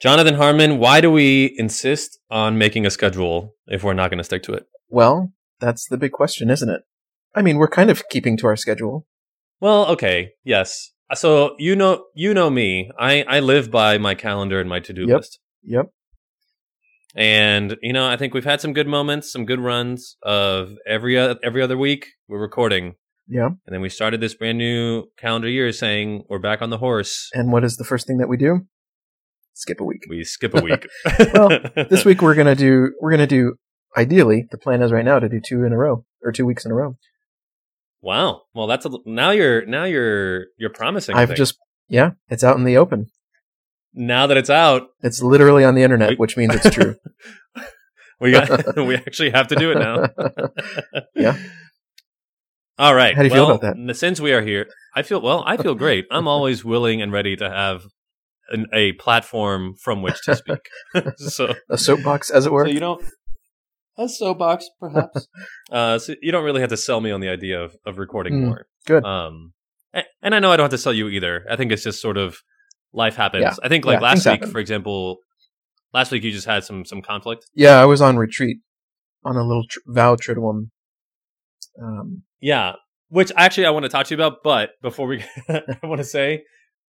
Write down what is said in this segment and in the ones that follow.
Jonathan Harmon, why do we insist on making a schedule if we're not going to stick to it? Well, that's the big question, isn't it? I mean, we're kind of keeping to our schedule. Well, okay, yes. So you know, you know me. I I live by my calendar and my to do Yep. list. Yep. And you know, I think we've had some good moments, some good runs of every every other week we're recording, Yeah. and then we started this brand new calendar year saying we're back on the horse. And what is the first thing that we do? Skip a week. We skip a week. Well, This week we're gonna do we're gonna do ideally the plan is right now to do two in a row or two weeks in a row. Wow. Well, that's a, now you're now you're you're promising. I've just yeah, it's out in the open. now that it's out, It's literally on the internet, Wait. which means it's true. we got we actually have to do it now. Yeah. All right. How do you feel about that? Since we are here, I feel well. I feel great. I'm always willing and ready to have an, a platform from which to speak. so, a soapbox, as it were. so you don't a soapbox, perhaps. uh, so you don't really have to sell me on the idea of, of recording Mm, more. good. Um, a- and I know I don't have to sell you either. I think it's just sort of life happens. Yeah. I think like Yeah, last week, happen. for example, last week you just had some some conflict. yeah, I was on retreat on a little tr- vow triduum. Um, Yeah, which actually I want to talk to you about. But before we, I want to say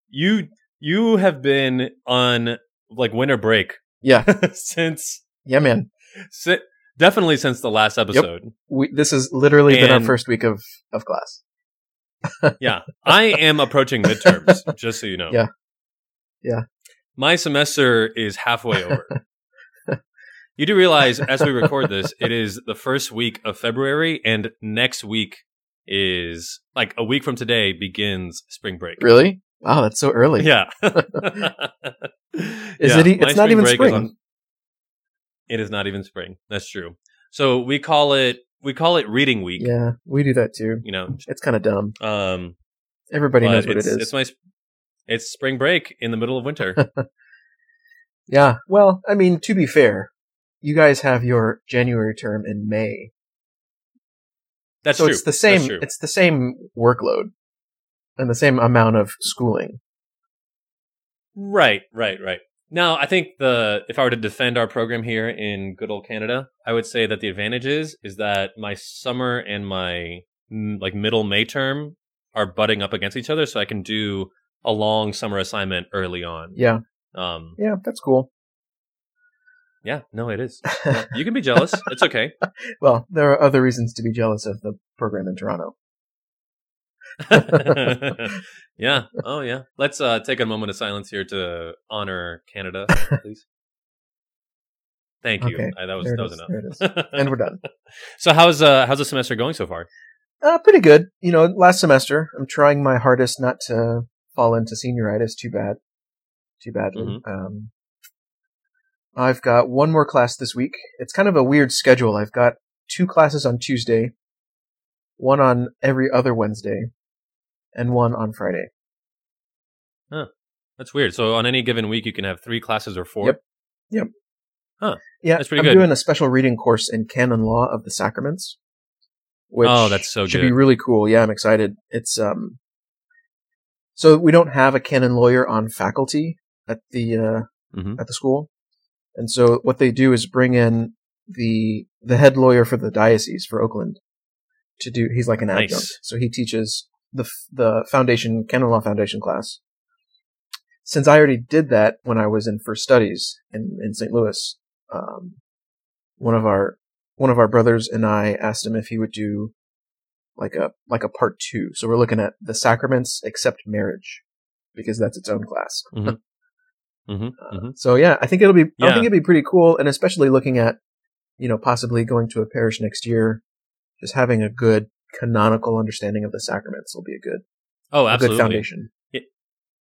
you you have been on like winter break yeah, since yeah, man. si- definitely since the last episode. We, this has literally been our first week of of class. Yeah, I am approaching midterms. just so you know. Yeah. Yeah. My semester is halfway over. you do realize, as we record this, it is the first week of February, and next week is like a week from today begins spring break. Really? Wow, that's so early. Yeah. Is Yeah, it? e- It's not even is spring. on- it is not even spring. That's true. So we call it we call it reading week. Yeah, we do that too. You know, It's kind of dumb. um, Everybody knows what it's. It's my sp- it's spring break in the middle of winter. yeah. Well, I mean, to be fair, you guys have your January term in May, That's so true. it's the same. It's the same workload and the same amount of schooling. Right, right, right. Now, I think the if I were to defend our program here in good old Canada, I would say that the advantage is is that my summer and my like middle May term are butting up against each other, so I can do a long summer assignment early on. Yeah. Um, Yeah, that's cool. yeah, no, it is. You can be jealous. It's okay. well, there are other reasons to be jealous of the program in Toronto. yeah. Oh, yeah. Let's uh, take a moment of silence here to honor Canada, please. Thank you. Okay, Uh, that was there that was is, enough. there it is. And we're done. so how's uh how's the semester going so far? Uh, pretty good. You know, last semester, I'm trying my hardest not to fall into senioritis too bad, too badly. Mm-hmm. Um, I've got one more class this week. It's kind of a weird schedule. I've got two classes on Tuesday, one on every other Wednesday, and one on Friday. Huh. That's weird. So on any given week, you can have three classes or four. Yep. Yep. Huh. Yeah, That's pretty I'm good. doing a special reading course in canon law of the sacraments. Which Oh, that's so should good. be really cool. Yeah, I'm excited. It's um, so we don't have a canon lawyer on faculty at the uh, Mhm. at the school, and so what they do is bring in the the head lawyer for the diocese for Oakland to do. He's like an Nice. adjunct, so he teaches the the foundation canon law foundation class. Since I already did that when I was in first studies in in St. Louis, um, one of our one of our brothers and I asked him if he would do like a like a part two. So we're looking at the sacraments except marriage because that's its own class. hmm Uh, So yeah, I think it'll be. I think it'd be pretty cool, and especially looking at, you know, possibly going to a parish next year, just having a good canonical understanding of the sacraments will be a good, Oh, a good absolutely. foundation.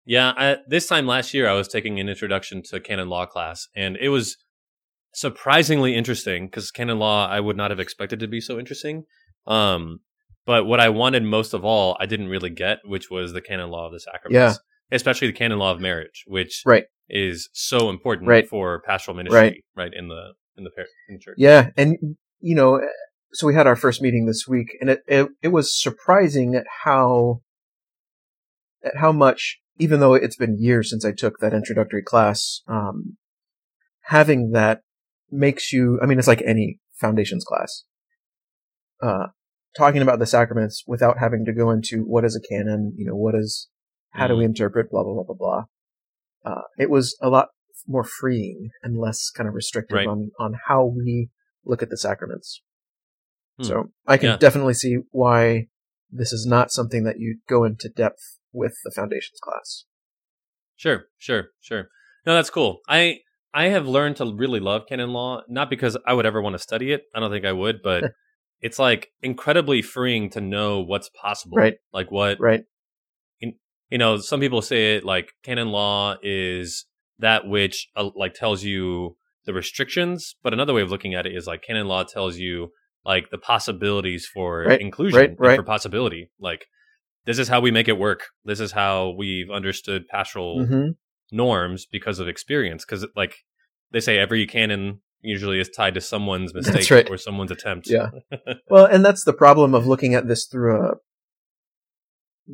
Yeah, I, this time last year, I was taking an introduction to canon law class, and it was surprisingly interesting because canon law I would not have expected to be so interesting. Um, but what I wanted most of all, I didn't really get, which was the canon law of the sacraments, especially the canon law of marriage, which Right. is so important Right. for pastoral ministry, right, in the in the par- in the church. Yeah, and you know, so we had our first meeting this week, and it it, it was surprising at how at how much, even though it's been years since I took that introductory class, um, having that makes you, I mean, it's like any foundations class. Uh, talking about the sacraments without having to go into what is a canon, you know, what is, how do we interpret, blah, blah, blah, blah, blah. Uh, it was a lot more freeing and less kind of restrictive Right. on, on how we look at the sacraments. Hmm. So I can Yeah. definitely see why this is not something that you go into depth with the foundations class. Sure, sure, sure. No, that's cool. I I have learned to really love canon law, not because I would ever want to study it. I don't think I would, but it's like incredibly freeing to know what's possible. Right. Like what Right. you know, some people say it like canon law is that which uh, like tells you the restrictions, but another way of looking at it is like canon law tells you like the possibilities for Right, inclusion right, right. for possibility. Like this is how we make it work. This is how we've understood pastoral hmm norms because of experience. Because like they say, every canon usually is tied to someone's mistake right. or someone's attempt. Yeah. Well, and that's the problem of looking at this through a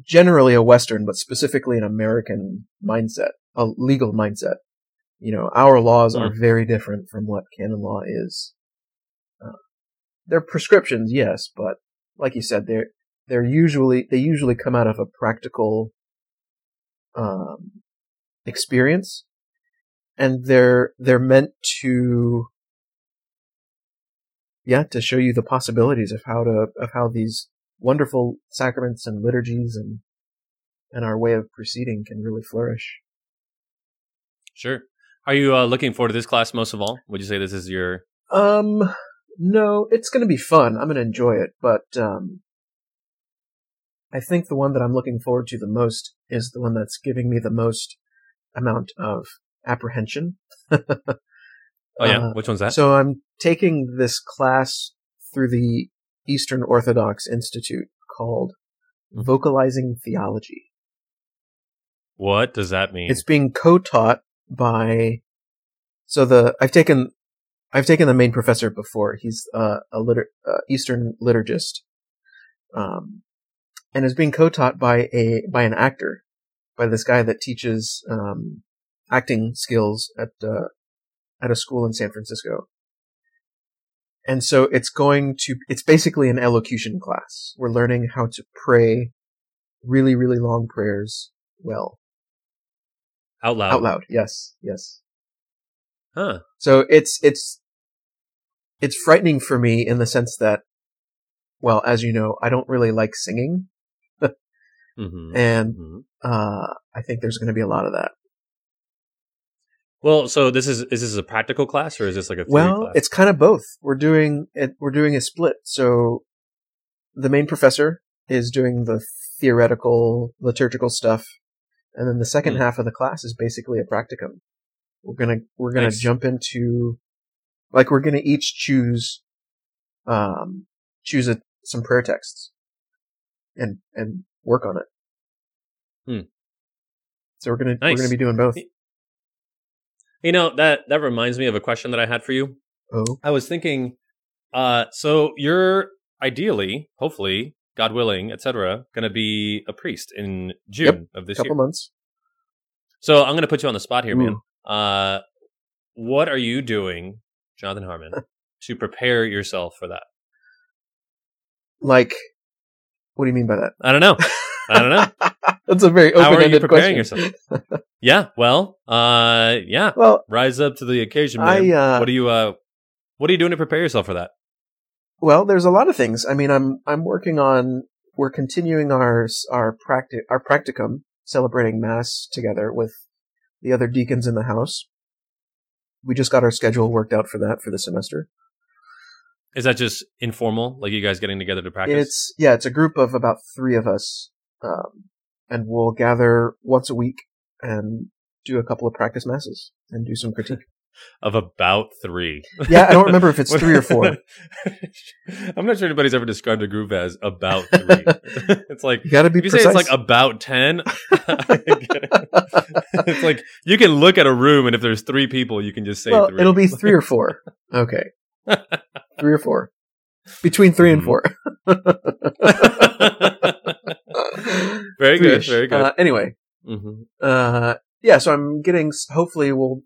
generally a Western, but specifically an American mindset, a legal mindset. You know, our laws are very different from what canon law is. They're prescriptions, yes, but like you said, they're they're usually they usually come out of a practical um, experience, and they're they're meant to yeah to show you the possibilities of how to of how these wonderful sacraments and liturgies and and our way of proceeding can really flourish. Sure. Are you uh, looking forward to this class most of all? Would you say this is your Um, no, it's going to be fun. I'm going to enjoy it, but um, I think the one that I'm looking forward to the most is the one that's giving me the most amount of apprehension. Oh yeah, Uh, which one's that? So I'm taking this class through the Eastern Orthodox Institute called Vocalizing Theology. what does that mean? It's being co-taught by so the I've taken I've taken the main professor before. He's uh, a liter, uh, Eastern liturgist, um, and is being co-taught by a by an actor, by this guy that teaches um, acting skills at uh, at a school in San Francisco. And so it's going to it's basically an elocution class. We're learning how to pray really really long prayers well out loud. out loud. Yes, yes. Huh. So it's it's it's frightening for me in the sense that, well, as you know, I don't really like singing, hmm and hmm uh, I think there's going to be a lot of that. Well, so this is is this a practical class or is this like a Well, class? it's kind of both. We're doing it. We're doing a split. So the main professor is doing the theoretical liturgical stuff, and then the second Hmm. half of the class is basically a practicum. We're gonna we're gonna Nice. jump into like we're gonna each choose um choose a, some prayer texts and and work on it. Hmm. So we're gonna Nice. we're gonna be doing both. you know that that reminds me of a question that I had for you. Oh, I was thinking, uh, so you're ideally, hopefully, God willing, etc., going to be a priest in June of this year. couple year. months. So I'm going to put you on the spot here, man. Uh, what are you doing, Jonathan Harmon, to prepare yourself for that? Like, what do you mean by that? I don't know. I don't know. That's a very How are you preparing question. yourself? yeah. Well. Uh. Yeah. Well, Rise up to the occasion, man. I, uh, what are you? Uh. What are you doing to prepare yourself for that? well, there's a lot of things. I mean, I'm I'm working on. We're continuing our our practi- our practicum, celebrating mass together with the other deacons in the house. We just got our schedule worked out for that for the semester. Is that just informal, like you guys getting together to practice? It's yeah, it's a group of about three of us, um, and we'll gather once a week and do a couple of practice masses and do some critique. Of about three. Yeah, I don't remember if it's three or four. I'm not sure anybody's ever described a group as about three. it's like You got to be if you say it's like about ten, it. it's like you can look at a room and if there's three people, you can just say well, three. it'll be three or four. Okay, three or four, between 3 and Mhm. four. Very good, Three-ish. very good. Uh, anyway, hmm uh, yeah, so I'm getting, hopefully we'll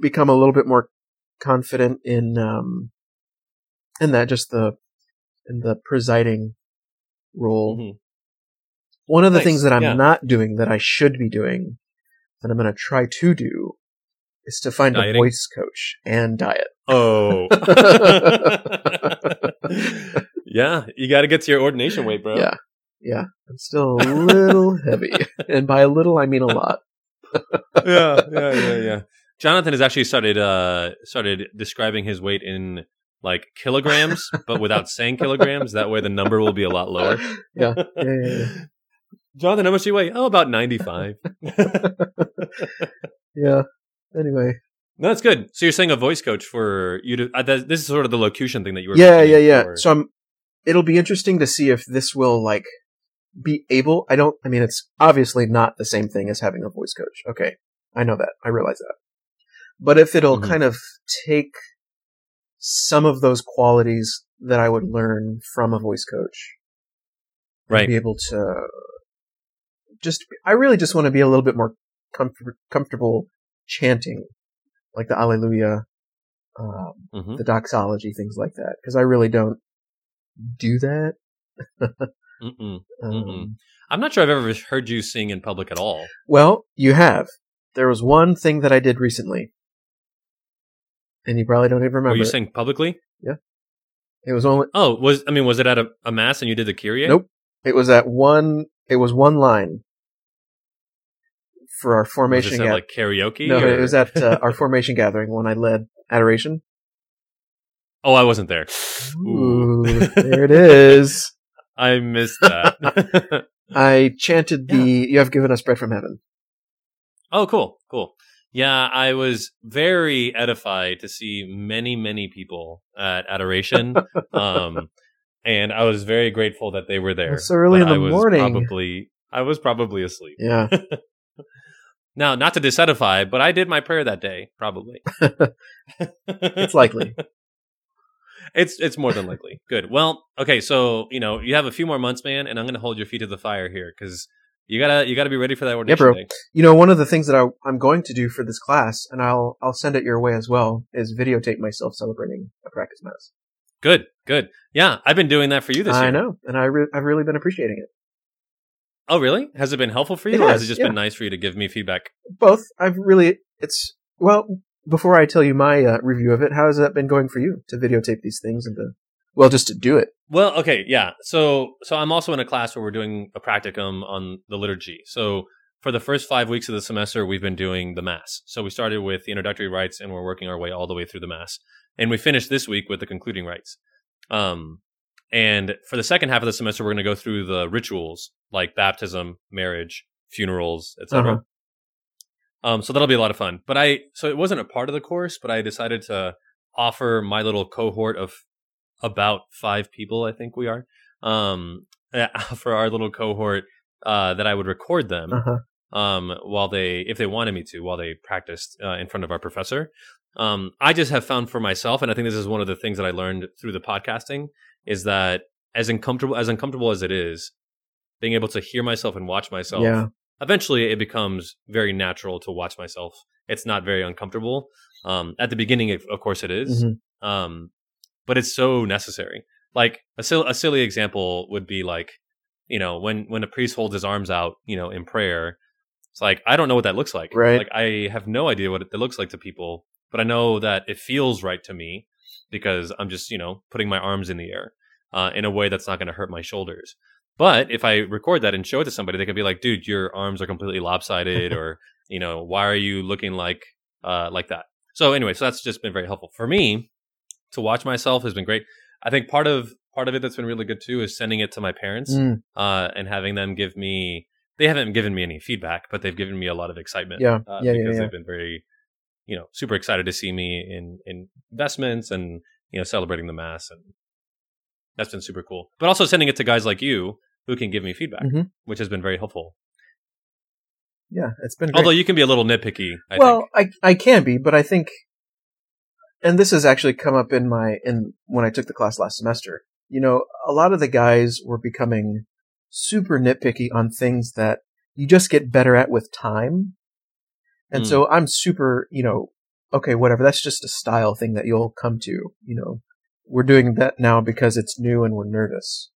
become a little bit more confident in, um, in that, just the, in the presiding role. hmm One of the Nice, things that I'm yeah. not doing that I should be doing, that I'm going to try to do, is to find Dieting? a voice coach and diet. Oh. yeah, you got to get to your ordination weight, bro. Yeah. Yeah, I'm still a little heavy, and by a little I mean a lot. yeah, yeah, yeah, yeah. Jonathan has actually started uh started describing his weight in like kilograms, but without saying kilograms. That way, the number will be a lot lower. Yeah, yeah, yeah, yeah. Jonathan, how much do you weigh? Oh, about ninety-five. Yeah. Anyway, No, that's good. So you're saying a voice coach for you to? Uh, this is sort of the locution thing that you were. yeah, yeah, yeah. for- So I'm. It'll be interesting to see if this will like be able. I don't. I mean, it's obviously not the same thing as having a voice coach. Okay, I know that. I realize that. But if it'll Mhm. kind of take some of those qualities that I would learn from a voice coach, Right. Be able to just. I really just want to be a little bit more comfort, comfortable chanting, like the Alleluia, um, Mhm. the doxology, things like that, because I really don't do that. Mm-mm. Um, Mm-mm. I'm not sure I've ever heard you sing in public at all. Well, you have. There was one thing that I did recently, and you probably don't even remember. Were you it. sing publicly? Yeah. It was only. Oh, was I mean, was it at a, a mass and you did the Kyrie? Nope. It was at one. It was one line for our Was formation. at, gath- like karaoke? no, or- it was at uh, our formation gathering when I led adoration. oh, I wasn't there. Ooh, there it is. I missed that. I chanted the "You have given us bread from heaven." oh, cool, cool. Yeah, I was very edified to see many, many people at adoration, um, and I was very grateful that they were there. It's so early in the I was morning. Probably, I was probably asleep. Yeah, Now, not to disedify, but I did my prayer that day. Probably, it's likely. It's it's more than likely. Good. Well, okay. So you know you have a few more months, man, and I'm going to hold your feet to the fire here because you gotta you gotta be ready for that ordination bro. day. You know, one of the things that I, I'm going to do for this class, and I'll I'll send it your way as well, is videotape myself celebrating a practice mass. Good, good. Yeah, I've been doing that for you this I year. I know, and I re- I've really been appreciating it. Oh, really? Has it been helpful for you, It or has has, it just yeah. been nice for you to give me feedback? Both. I've really. It's well. Before I tell you my uh, review of it, how has that been going for you to videotape these things and to well, just to do it? Well, okay, yeah. So, so I'm also in a class where we're doing a practicum on the liturgy. So, for the first five weeks of the semester, we've been doing the mass. So we started with the introductory rites, and we're working our way all the way through the mass, and we finished this week with the concluding rites. Um, and for the second half of the semester, we're going to go through the rituals like baptism, marriage, funerals, etc. Uh-huh. Um, so that'll be a lot of fun. But I, so it wasn't a part of the course, but I decided to offer my little cohort of about five people, I think we are, um, for our little cohort, uh, that I would record them, Uh-huh. um, while they, if they wanted me to, while they practiced, uh, in front of our professor. Um, I just have found for myself, and I think this is one of the things that I learned through the podcasting, is that as uncomfortable, as uncomfortable as it is, being able to hear myself and watch myself Yeah. eventually it becomes very natural to watch myself. It's not very uncomfortable. Um, at the beginning, of course, it is. Mhm. Um, but it's so necessary. Like a, sil- a silly example would be like, you know, when when a priest holds his arms out, you know, in prayer, it's like I don't know what that looks like. Right. Like I have no idea what it looks like to people, but I know that it feels right to me because I'm just you know putting my arms in the air uh, in a way that's not going to hurt my shoulders. But if I record that and show it to somebody, they could be like, "Dude, your arms are completely lopsided," or you know, "Why are you looking like uh, like that?" So anyway, so that's just been very helpful for me to watch myself has been great. I think part of part of it that's been really good too is sending it to my parents Mm, uh, and having them give me. They haven't given me any feedback, but they've given me a lot of excitement. Yeah. uh, Yeah, yeah, because yeah. they've been very, you know, super excited to see me in in investments and you know celebrating the mass, and that's been super cool. But also sending it to guys like you who can give me feedback, Mhm. which has been very helpful. yeah, it's been great. Although you can be a little nitpicky, I well, think. I I can be, but I think, and this has actually come up in my in when I took the class last semester. You know, a lot of the guys were becoming super nitpicky on things that you just get better at with time. And Mm. so I'm super, you know, okay, whatever. That's just a style thing that you'll come to. You know, we're doing that now because it's new and we're nervous.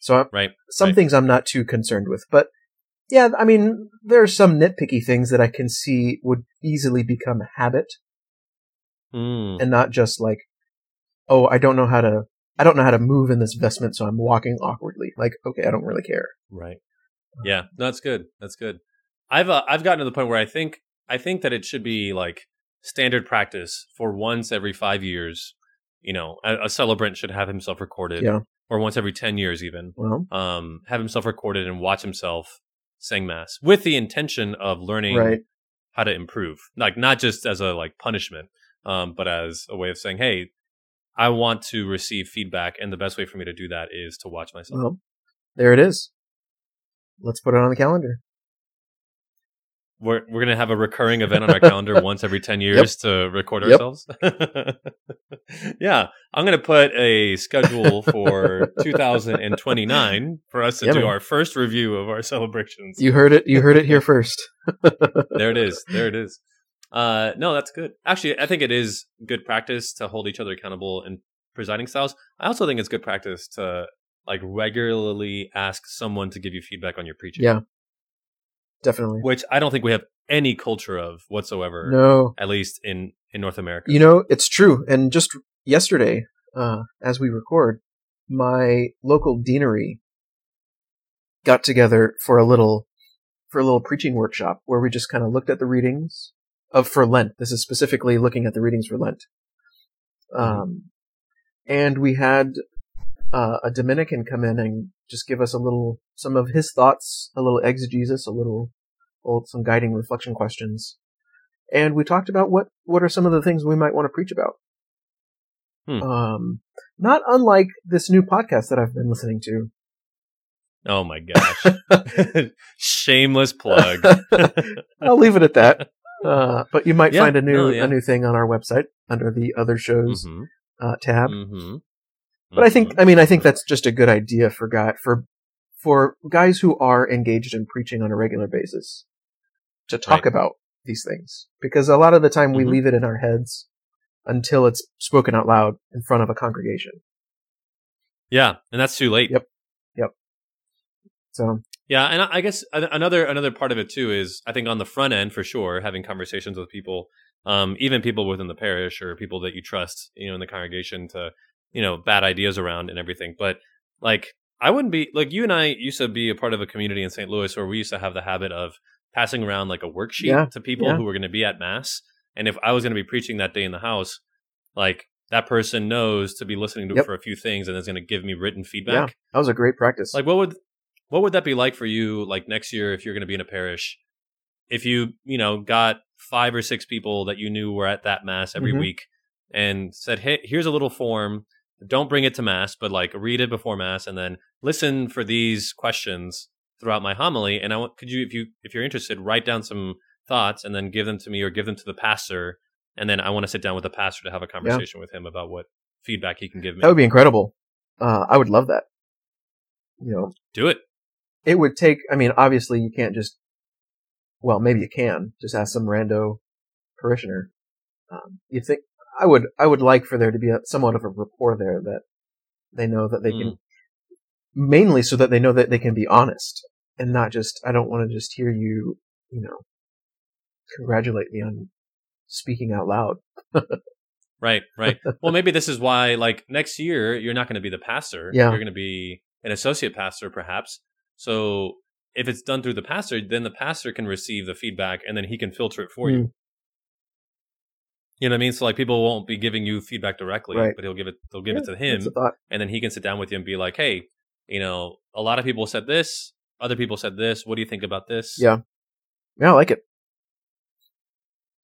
So I, Right. some right. things I'm not too concerned with, but yeah, I mean, there are some nitpicky things that I can see would easily become a habit Mm. and not just like, oh, I don't know how to, I don't know how to move in this vestment, so I'm walking awkwardly. Like, okay, I don't really care. Right. Yeah. No, that's good. That's good. I've uh, I've gotten to the point where I think I think that it should be like standard practice for once every five years. You know, a, a celebrant should have himself recorded, Yeah. or once every ten years, even. Well, Um, have himself recorded and watch himself sing mass with the intention of learning right. how to improve, like not just as a like punishment, um, but as a way of saying, hey. I want to receive feedback, and the best way for me to do that is to watch myself. Well, there it is. Let's put it on the calendar. We're we're gonna have a recurring event on our calendar once every ten years to record Yep. ourselves. yeah, I'm gonna put a schedule for 2029 for us to Yeah, do man. our first review of our celebrations. You heard it. You heard it here first. there it is. There it is. Uh, no, that's good. Actually, I think it is good practice to hold each other accountable in presiding styles. I also think it's good practice to like regularly ask someone to give you feedback on your preaching. Yeah. Definitely. which I don't think we have any culture of whatsoever. No, at least in in North America. you know it's true. And just yesterday, uh, as we record, my local deanery got together for a little for a little preaching workshop where we just kind of looked at the readings of for Lent. This is specifically looking at the readings for Lent. Um, and we had uh, a Dominican come in and just give us a little some of his thoughts, a little exegesis, a little, little some guiding reflection questions, and we talked about what what are some of the things we might want to preach about. Hmm. Um, not unlike this new podcast that I've been listening to. oh my gosh, shameless plug. I'll leave it at that. Uh, but you might Yeah, find a new no, yeah. a new thing on our website under the other shows Mhm, uh, tab. mhm, But I think, mhm. I mean, I think that's just a good idea for guy for for guys who are engaged in preaching on a regular basis to talk Right. about these things because a lot of the time we Mhm. leave it in our heads until it's spoken out loud in front of a congregation. yeah, and that's too late. Yep. Yep. So Yeah, and I guess another another part of it too is I think on the front end for sure having conversations with people, um, even people within the parish or people that you trust, you know, in the congregation to you know bad ideas around and everything. But like I wouldn't be like you and I used to be a part of a community in St. Louis where we used to have the habit of passing around like a worksheet Yeah, to people yeah. who were going to be at mass, and if I was going to be preaching that day in the house, like that person knows to be listening to Yep. for a few things and is going to give me written yeah, feedback. that was a great practice. Like what would what would that be like for you like next year if you're going to be in a parish? If you, you know, got five or six people that you knew were at that mass every Mhm. week and said, "Hey, here's a little form. Don't bring it to mass, but like read it before mass and then listen for these questions throughout my homily and I want could you if you if you're interested write down some thoughts and then give them to me or give them to the pastor and then I want to sit down with the pastor to have a conversation with him about what feedback he can give me. that would be incredible. Uh, I would love that. You know, Do it. It would take. I mean, obviously, you can't just. Well, maybe you can just ask some rando parishioner. Um, you think I would? I would like for there to be a, somewhat of a rapport there that they know that they can, mainly so that they know that they can be honest and not just. I don't want to just hear you, you know, congratulate me on speaking out loud. Right, right. well, maybe this is why, like, next year, you're not going to be the pastor. Yeah. You're going to be an associate pastor, perhaps. So if it's done through the pastor, then the pastor can receive the feedback and then he can filter it for Hmm. you. You know what I mean? So, like, people won't be giving you feedback directly, Right. but he'll give it, they'll give it to him. That's a thought. And then he can sit down with you and be like, hey, you know, a lot of people said this, other people said this. What do you think about this? Yeah. Yeah, I like it.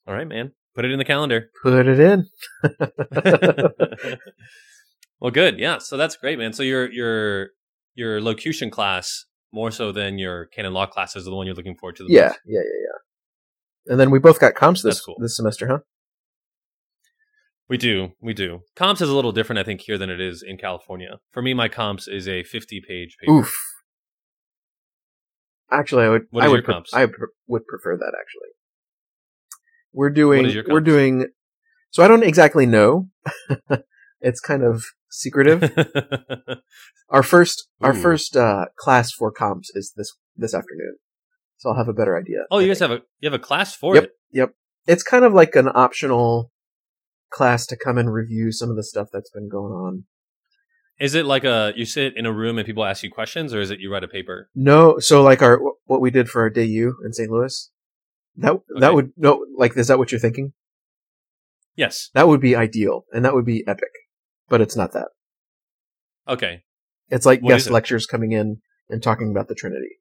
All right, man. Put it in the calendar. Put it in. well, good. Yeah. So that's great, man. So your your your locution class more so than your canon law classes are the one you're looking forward to. The yeah, most. yeah, yeah, yeah. And then we both got comps this cool. this semester, huh? we do. We do. Comps is a little different, I think, here than it is in California. For me, my comps is a 50 page paper. Oof. Actually, I would. What I would. pre-? I pr- would prefer that actually. We're doing. We're doing. So I don't exactly know. it's kind of secretive. our first. Our Ooh. first uh, class for comps is this this afternoon. So I'll have a better idea. oh, I you guys think. have a you have a class for Yep. it. It's kind of like an optional class to come and review some of the stuff that's been going on. Is it like a you sit in a room and people ask you questions, or is it you write a paper? No, so like our what we did for our DU in St. Louis. That that would no like is that what you're thinking? Yes. That would be ideal and that would be epic. But it's not that. Okay. It's like What guest it? lectures coming in and talking about the Trinity.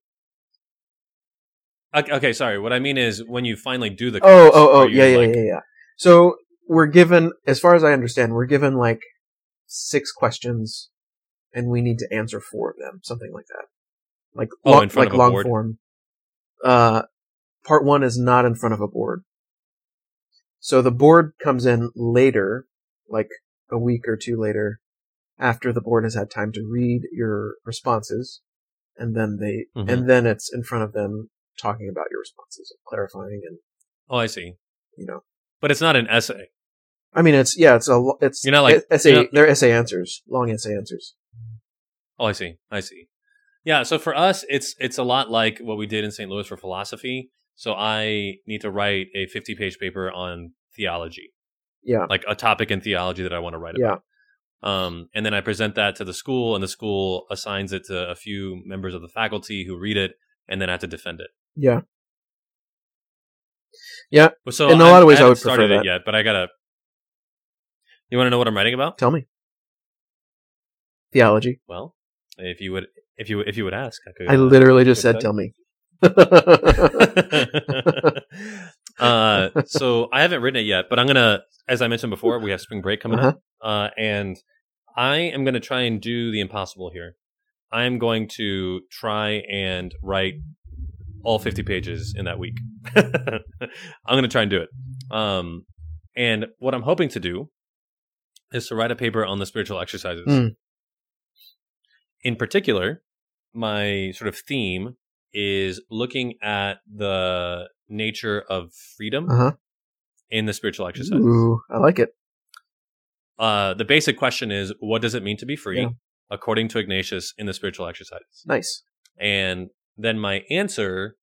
Okay, okay, sorry. What I mean is when you finally do the Oh, course, oh, oh, you yeah, yeah, like- yeah, yeah. So we're given, as far as I understand, we're given like six questions, and we need to answer four of them, something like that. Like Oh, long, like long board? form. Uh, part one is not in front of a board. So the board comes in later, like a week or two later, after the board has had time to read your responses, and then they, Mhm. and then it's in front of them talking about your responses, and clarifying, and Oh, I see. you know. But it's not an essay. I mean, it's yeah, it's a it's You're not like- essay. not- they're essay answers, long essay answers. Oh, I see. I see. Yeah. So for us, it's it's a lot like what we did in St. Louis for philosophy. So I need to write a 50 page paper on theology, Yeah, like a topic in theology that I want to write yeah, about. Um, and then I present that to the school, and the school assigns it to a few members of the faculty who read it, and then I have to defend it. yeah. Yeah so In a lot of ways, I haven't would prefer started that. it yet, but I gotta. You want to know what I'm writing about? Tell me, theology. Well, if you would, if you if you would ask, I could. I uh, literally just said, "Tell me." uh, so I haven't written it yet, but I'm gonna, as I mentioned before, we have spring break coming up, uh, and I am gonna try and do the impossible here. I am going to try and write all 50 pages in that week. I'm gonna try and do it. Um, and what I'm hoping to do is to write a paper on the spiritual exercises. Hmm. In particular, my sort of theme is looking at the nature of freedom Uh huh. in the spiritual exercises. Ooh, I like it. Uh, the basic question is, what does it mean to be free, Yeah. according to Ignatius in the spiritual exercises? Nice. And then my answer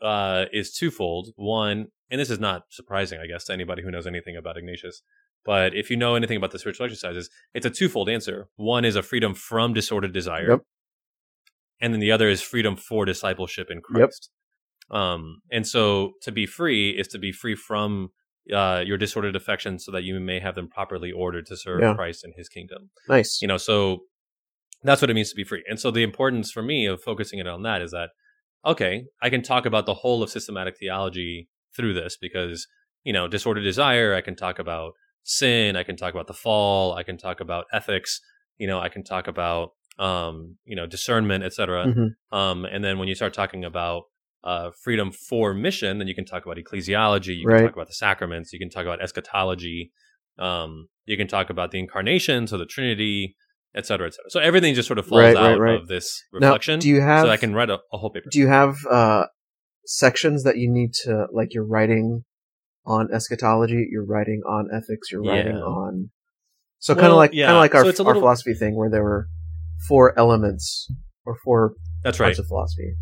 uh, is twofold. One, and this is not surprising, I guess, to anybody who knows anything about Ignatius. But if you know anything about the spiritual exercises, it's a twofold answer. One is a freedom from disordered desire, Yep. And then the other is freedom for discipleship in Yep. Christ. Um, and so to be free is to be free from uh, your disordered affections, so that you may have them properly ordered to serve Yeah. Christ and His kingdom Nice. you know so that's what it means to be free and so the importance for me of focusing it on that is that okay i can talk about the whole of systematic theology through this because you know disordered desire i can talk about sin i can talk about the fall i can talk about ethics you know i can talk about um you know discernment etc hmm um and then when you start talking about uh, freedom for mission, then you can talk about ecclesiology, you can Right. talk about the sacraments, you can talk about eschatology, um, you can talk about the incarnation, so the Trinity, et cetera, et cetera. So everything just sort of falls Right, out right. of this Now, reflection. do you have so I can write a, a whole paper. do you have uh, sections that you need to like? You're writing on eschatology. You're writing on ethics. You're writing Yeah. on. So kind of like yeah, kind of like our so our little- philosophy thing where there were four elements or four That's right. parts of philosophy.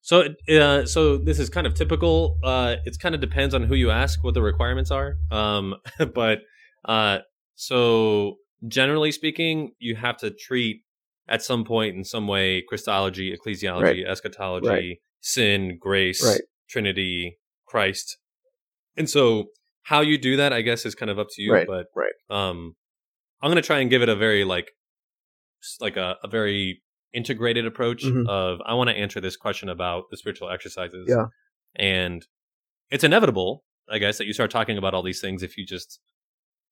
So, uh, so this is kind of typical. Uh, it kind of depends on who you ask what the requirements are. Um, but uh, so generally speaking, you have to treat at some point in some way Christology, ecclesiology, Right. eschatology, Right. sin, grace, Right. Trinity, Christ, and so how you do that, I guess, is kind of up to you. But right. um, I'm gonna try and give it a very like, like a, a very integrated approach Mhm. of I want to answer this question about the spiritual exercises. Yeah. And it's inevitable, I guess, that you start talking about all these things if you just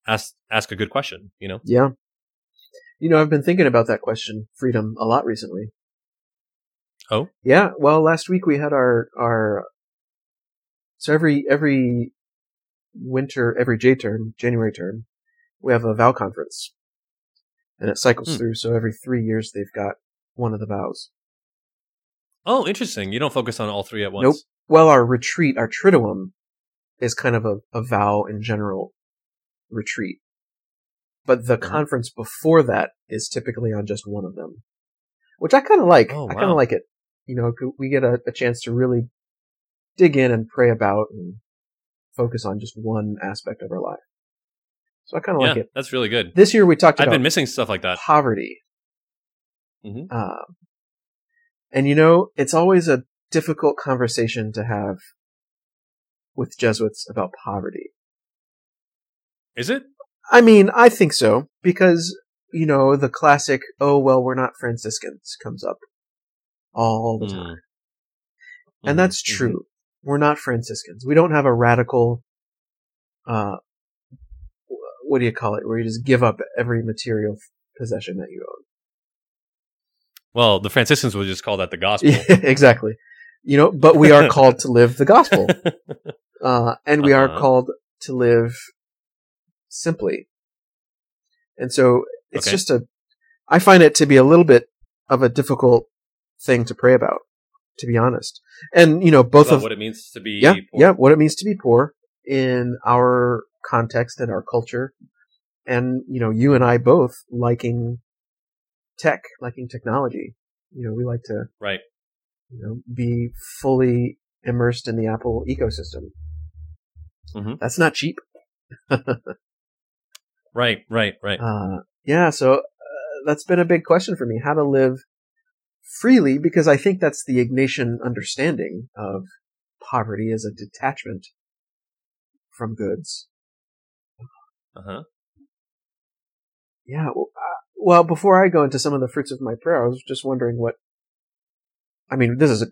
ask ask a good question, you know? Yeah. You know, I've been thinking about that question, freedom, a lot recently. Oh? Yeah. Well, last week we had our our so every every winter, every J term, January term, we have a vow conference, and it cycles Hmm. through. So every three years, they've got one of the vows. Oh, interesting. You don't focus on all three at once. Nope. Well, our retreat, our triduum, is kind of a, a vow in general retreat. But the Mhm. conference before that is typically on just one of them, which I kind of like. Oh, wow. I kind of like it. You know, we get a, a chance to really dig in and pray about and focus on just one aspect of our life. So I kind of yeah, like it. that's really good. This year we talked about I've been missing stuff like that. poverty. Mhm. Uh, and you know, it's always a difficult conversation to have with Jesuits about poverty. Is it? I mean, I think so because you know the classic "Oh well, we're not Franciscans" comes up all the Mm. time, and that's mhm. true. We're not Franciscans. We don't have a radical, uh, what do you call it, where you just give up every material possession that you own. Well, the Franciscans would just call that the gospel. Yeah, exactly. You know, but we are called to live the gospel, uh, and we are Uh-huh. called to live simply. And so it's Okay. just a, I find it to be a little bit of a difficult thing to pray about, to be honest. And you know, both About of what it means to be yeah, poor. yeah, what it means to be poor in our context and our culture, and you know, you and I both liking tech, liking technology. You know, we like to Right. you know, be fully immersed in the Apple ecosystem. Mhm. That's not cheap. Right, right, right. Uh, yeah, so uh, that's been a big question for me: how to live freely, because I think that's the Ignatian understanding of poverty as a detachment from goods. Uh-huh. Yeah. Well, uh, well, before I go into some of the fruits of my prayer, I was just wondering what. I mean, this is a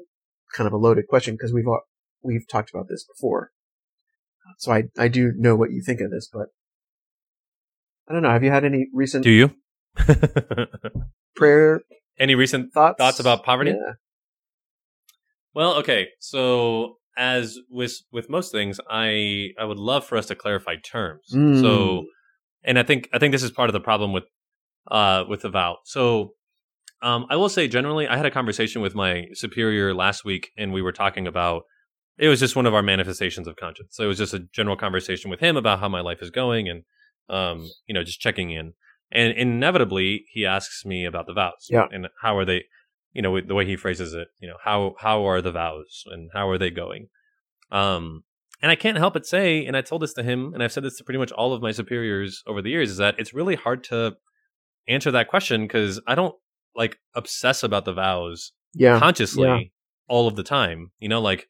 kind of a loaded question because we've al- we've talked about this before, so I I do know what you think of this, but I don't know. Have you had any recent Do you? prayer Any recent thoughts? thoughts about poverty? Yeah. Well, okay. So as with with most things, I I would love for us to clarify terms. Mm. So and I think I think this is part of the problem with uh with the vow. So um I will say generally I had a conversation with my superior last week and we were talking about it was just one of our manifestations of conscience. So it was just a general conversation with him about how my life is going and um you know just checking in. And inevitably he asks me about the vows Yeah. and how are they you know the way he phrases it, you know, how how are the vows and how are they going? Um and I can't help but say, and I told this to him, and I've said this to pretty much all of my superiors over the years, is that it's really hard to answer that question because I don't like obsess about the vows Yeah. consciously yeah. all of the time. You know, like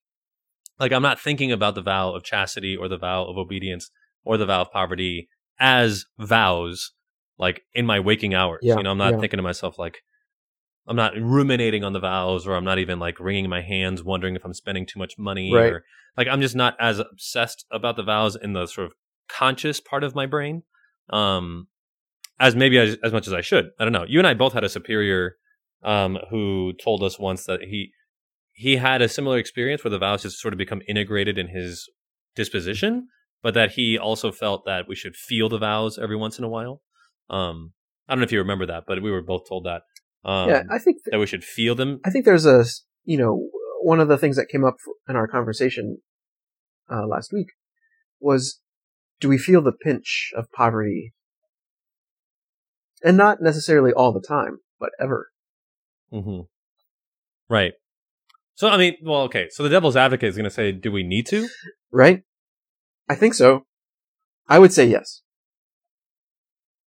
like I'm not thinking about the vow of chastity or the vow of obedience or the vow of poverty as vows, like in my waking hours. Yeah, You know, I'm not thinking to myself like I'm not ruminating on the vows or I'm not even like wringing my hands wondering if I'm spending too much money Right. or like I'm just not as obsessed about the vows in the sort of conscious part of my brain um as maybe as, as much as I should. I don't know. You and I both had a superior um who told us once that he he had a similar experience where the vows just sort of become integrated in his disposition, but that he also felt that we should feel the vows every once in a while. Um I don't know if you remember that, but we were both told that. Um yeah. I think th- that we should feel them. I think there's a you know one of the things that came up in our conversation uh, last week was do we feel the pinch of poverty and not necessarily all the time but ever hmm Right. So I mean, well, okay. So the devil's advocate is going to say, "Do we need to?" right i think so i would say yes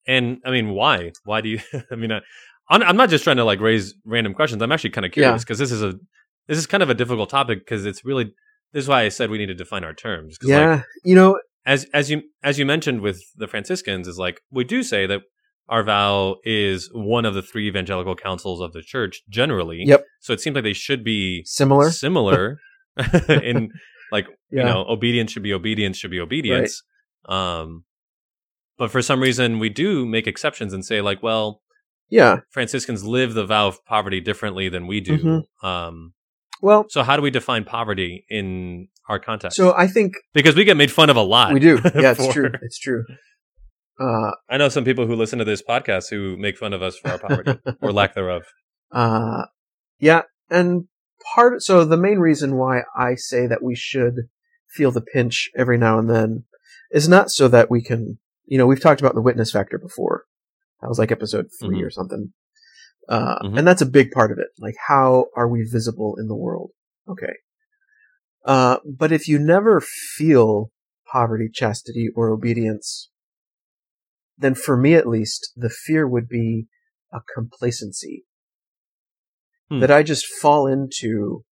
And I mean, why? Why do you? I mean, I, I'm I'm not just trying to like raise random questions. I'm actually kind of curious because this is a this is kind of a difficult topic because it's really this is why I said we need to define our terms. yeah Like, you know as as you as you mentioned with the Franciscans is like we do say that our vow is one of the three evangelical counsels of the church generally. Yep. So it seems like they should be similar similar in like yeah you know obedience should be obedience should be obedience um but for some reason we do make exceptions and say like well yeah franciscans live the vow of poverty differently than we do Mhm. um well so how do we define poverty in our context so i think because we get made fun of a lot we do yeah it's true it's true uh i know some people who listen to this podcast who make fun of us for our poverty or lack thereof Uh, yeah, and part. So the main reason why I say that we should feel the pinch every now and then is not so that we can, you know, we've talked about the witness factor before. That was like episode 3 Mhm. or something. Uh, Mhm. and that's a big part of it. Like, how are we visible in the world? Okay. Uh, but if you never feel poverty, chastity, or obedience, then for me at least, the fear would be a complacency. Hmm. That I just fall into,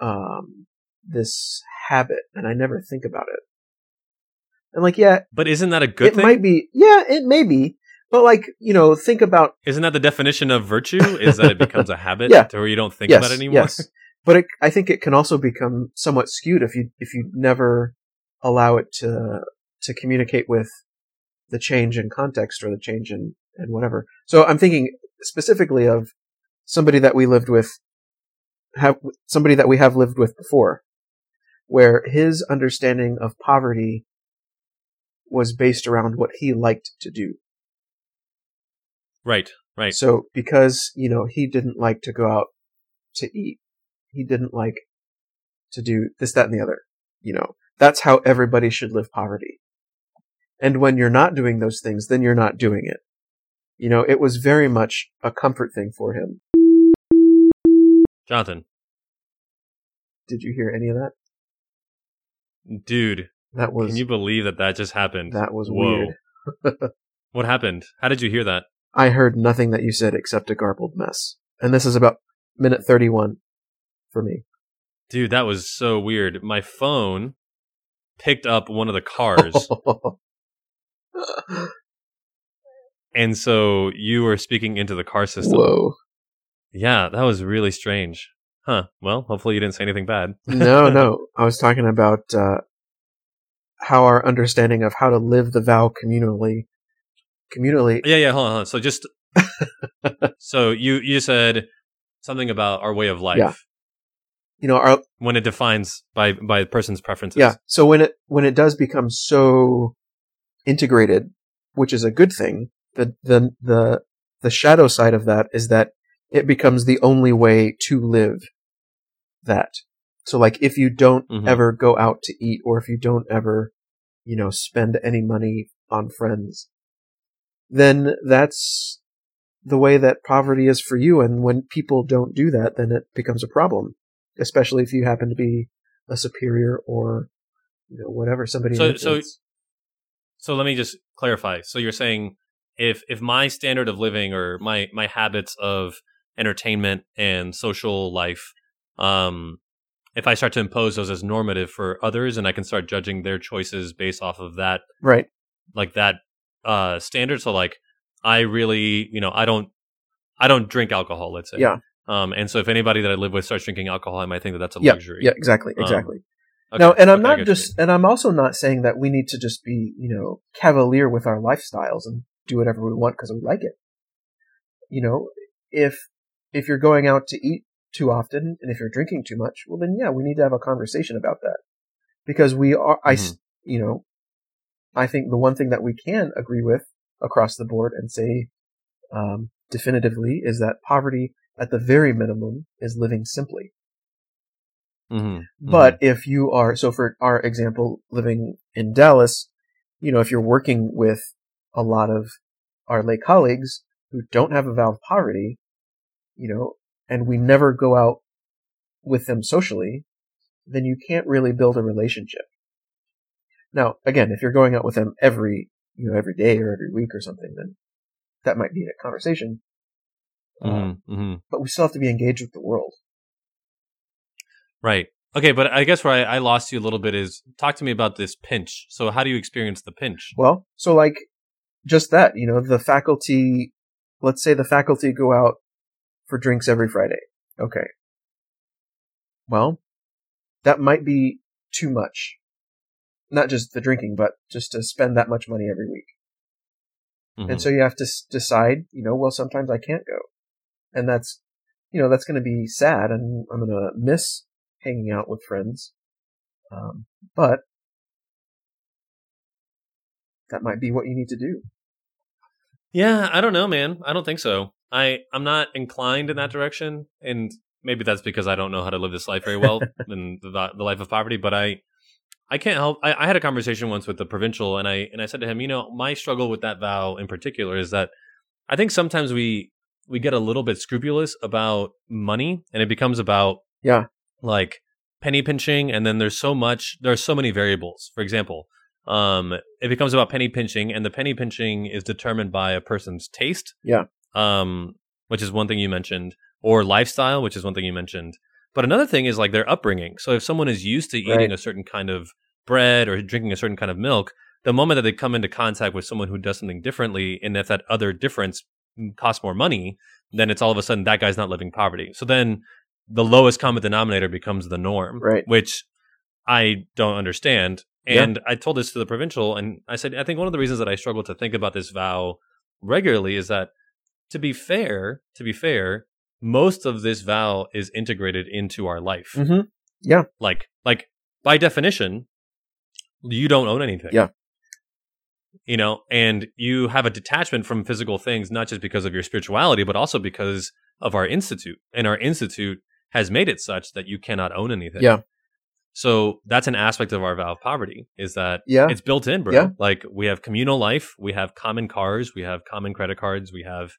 um, this habit and I never think about it. And like, yeah, But isn't that a good it thing? might be, yeah, it may be, but like, you know, think about Isn't that the definition of virtue? Is that it becomes a habit Yeah. to where you don't think yes, about it anymore? Yes. But it, I think it can also become somewhat skewed if you if you never allow it to to communicate with the change in context or the change in and whatever. So I'm thinking specifically of somebody that we lived with have somebody that we have lived with before where his understanding of poverty was based around what he liked to do. Right, right. So because, you know, he didn't like to go out to eat, he didn't like to do this, that, and the other. You know, that's how everybody should live poverty. And when you're not doing those things, then you're not doing it. You know, it was very much a comfort thing for him. Jonathan, Did you hear any of that? dude, That was can you believe that that just happened? that was Whoa. weird. What happened? How did you hear that? I heard nothing that you said except a garbled mess. And this is about minute 31 for me. Dude, that was so weird. My phone picked up one of the cars, and so you were speaking into the car system. Whoa. Yeah, that was really strange. Huh. Well, hopefully you didn't say anything bad. no, no. I was talking about uh, how our understanding of how to live the vow communally, communally. Yeah, yeah, hold on, hold on. So just so you you said something about our way of life Yeah. You know, our when it defines by by a person's preferences. yeah. So when it when it does become so integrated, which is a good thing, the the the the shadow side of that is that it becomes the only way to live that. So like if you don't Mhm. ever go out to eat or if you don't ever, you know, spend any money on friends, then that's the way that poverty is for you. And when people don't do that, then it becomes a problem, especially if you happen to be a superior or, you know, whatever, somebody. So- so- So let me just clarify. So you're saying if if my standard of living or my my habits of entertainment and social life, um, if I start to impose those as normative for others, and I can start judging their choices based off of that, right. like that uh standard. So like I really, you know, I don't I don't drink alcohol. Let's say, Yeah. Um, and so if anybody that I live with starts drinking alcohol, I might think that that's a Yeah. luxury. Yeah, exactly. Um, Exactly. Okay, No, and I'm okay, not get what you just, and I'm also not saying that we need to just be, you know, cavalier with our lifestyles and do whatever we want because we like it. You know, if if you're going out to eat too often and if you're drinking too much, well then yeah, we need to have a conversation about that because we are, I, you know, I think the one thing that we can agree with across the board and say um, definitively is that poverty, at the very minimum, is living simply. Mhm. But if you are, so for our example, living in Dallas, you know, if you're working with a lot of our lay colleagues who don't have a vow of poverty, you know, and we never go out with them socially, then you can't really build a relationship. Now, again, if you're going out with them every, you know, every day or every week or something, then that might be a conversation. Uh, Mhm, mhm. but we still have to be engaged with the world. Right. Okay, but I guess where I, I lost you a little bit is talk to me about this pinch. So how do you experience the pinch? Well, so like just that, you know, the faculty, let's say the faculty go out for drinks every Friday. Okay. Well, that might be too much. Not just the drinking, but just to spend that much money every week. Mhm. And so you have to s- decide, you know, well, sometimes I can't go. And that's, you know, that's going to be sad and I'm going to miss hanging out with friends. Um, but that might be what you need to do. Yeah, I don't know, man. I don't think so. I I'm not inclined in that direction, and maybe that's because I don't know how to live this life very well in the, the life of poverty. But I, I can't help. I, I had a conversation once with the provincial, and I and I said to him, you know, my struggle with that vow in particular is that I think sometimes we we get a little bit scrupulous about money, and it becomes about Yeah. like penny pinching, and then there's so much. there are so many variables. For example. Um, it becomes about penny pinching, and the penny pinching is determined by a person's taste. Yeah. Um, which is one thing you mentioned, or lifestyle, which is one thing you mentioned. But another thing is like their upbringing. So if someone is used to eating Right. a certain kind of bread or drinking a certain kind of milk, the moment that they come into contact with someone who does something differently, and if that other difference costs more money, then it's all of a sudden that guy's not living poverty. So then the lowest common denominator becomes the norm, Right. which I don't understand. Yeah. And I told this to the provincial, and I said, I think one of the reasons that I struggle to think about this vow regularly is that, to be fair, to be fair, most of this vow is integrated into our life. Mm-hmm. Like, like by definition, you don't own anything. Yeah. You know, and you have a detachment from physical things, not just because of your spirituality, but also because of our institute. And our institute has made it such that you cannot own anything. Yeah. So that's an aspect of our vow of poverty is that Yeah. it's built in, bro. Yeah. Like we have communal life, we have common cars, we have common credit cards, we have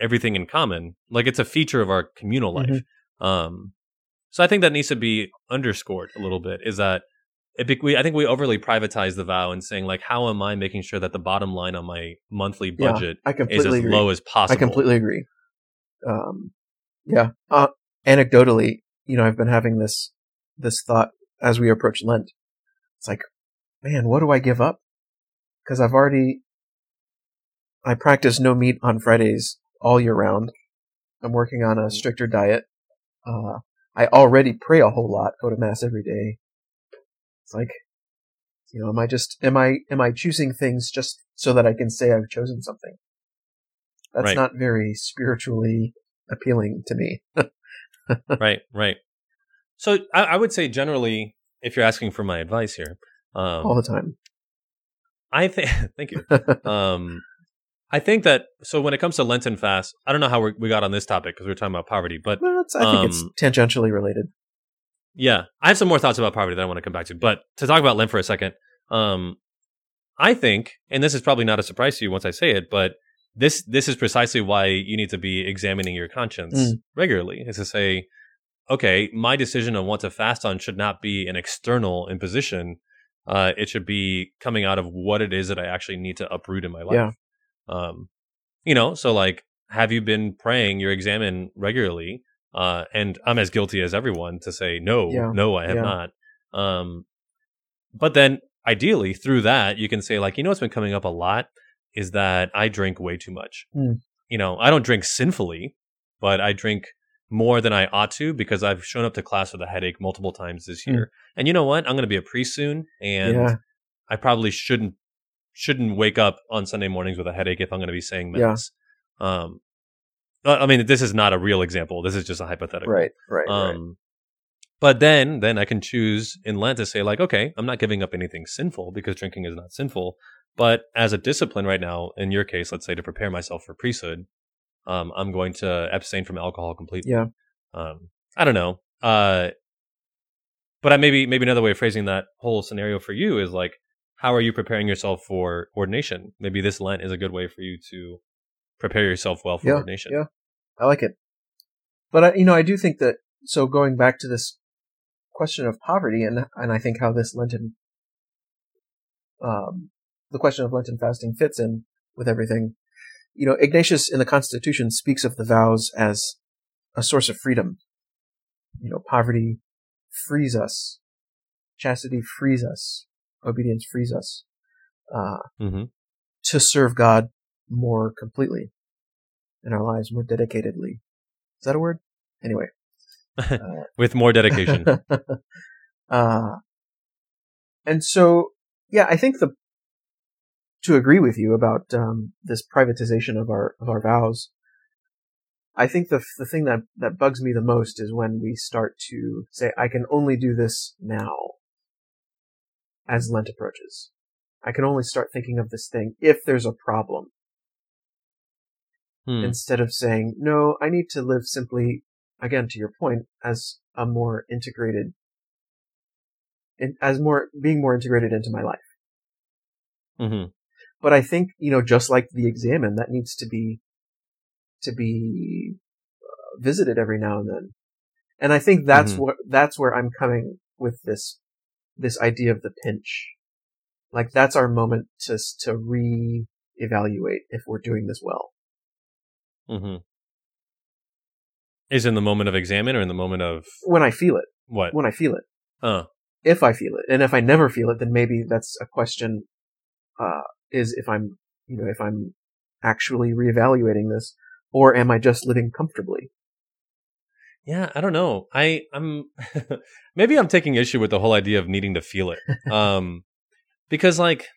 everything in common. Like it's a feature of our communal life. Mm-hmm. Um, so I think that needs to be underscored a little bit. Is that it, we, I think we overly privatize the vow and saying like, how am I making sure that the bottom line on my monthly Yeah, budget I is as agree. low as possible? I completely agree. Um, yeah. Uh, anecdotally, you know, I've been having this this thought as we approach Lent. It's like, man, what do I give up? Because I've already I practice no meat on Fridays all year round. I'm working on a stricter diet. Uh, I already pray a whole lot, go to mass every day. It's like, you know, am I just am I am I choosing things just so that I can say I've chosen something? That's Right. not very spiritually appealing to me. right, right. So I, I would say generally, if you're asking for my advice here, um, all the time. I think thank you. um, I think that so when it comes to Lenten fast, I don't know how we we got on this topic because we are talking about poverty, but Well, I think it's um, tangentially related. Yeah, I have some more thoughts about poverty that I want to come back to. But to talk about Lent for a second, um, I think, and this is probably not a surprise to you once I say it, but this this is precisely why you need to be examining your conscience Mm. regularly. Is to say, okay, my decision on what to fast on should not be an external imposition. Uh, it should be coming out of what it is that I actually need to uproot in my life. Yeah. Um, you know, so like, have you been praying your examen regularly? Uh, and I'm as guilty as everyone to say no, Yeah. no, I have Yeah. not. Um, but then ideally through that, you can say like, you know, what's been coming up a lot is that I drink way too much. Hmm. You know, I don't drink sinfully, but I drink more than I ought to because I've shown up to class with a headache multiple times this Hmm. year. And you know what? I'm going to be a priest soon, and yeah, I probably shouldn't shouldn't wake up on Sunday mornings with a headache if I'm going to be saying mass. Um, I mean, this is not a real example. This is just a hypothetical. right, right, right. Um, but then, then I can choose in Lent to say like, okay, I'm not giving up anything sinful because drinking is not sinful. But as a discipline right now, in your case, let's say to prepare myself for priesthood, um, I'm going to abstain from alcohol completely. Yeah. Um, I don't know. Uh, but I maybe maybe another way of phrasing that whole scenario for you is like, how are you preparing yourself for ordination? Maybe this Lent is a good way for you to prepare yourself well for Yeah, ordination. yeah. I like it. But I, you know, I do think that. So going back to this question of poverty, and and I think how this Lenten, um, the question of Lenten fasting fits in with everything. You know, Ignatius in the Constitution speaks of the vows as a source of freedom. You know, poverty frees us, chastity frees us, obedience frees us uh, hmm to serve God more completely in our lives, more dedicatedly. Is that a word? Anyway. Uh, With more dedication. uh, and so, yeah, I think the to agree with you about um, this privatization of our of our vows. I think the the thing that that bugs me the most is when we start to say, "I can only do this now." As Lent approaches, I can only start thinking of this thing if there's a problem Hmm. instead of saying, no, I need to live simply again to your point as a more integrated in, as more being more integrated into my life. Hmm but i think you know just like the examen that needs to be to be uh, visited every now and then. And i think that's Mhm. what that's where i'm coming with this this idea of the pinch. Like that's our moment to to re-evaluate if we're doing this well hmm Is in the moment of examen or in the moment of when i feel it what? when i feel it Uh, if I feel it. And if I never feel it, then maybe that's a question, uh, is if I'm, you know, if I'm actually reevaluating this or am I just living comfortably? yeah, I don't know. I I'm maybe I'm taking issue with the whole idea of needing to feel it. Um, because like,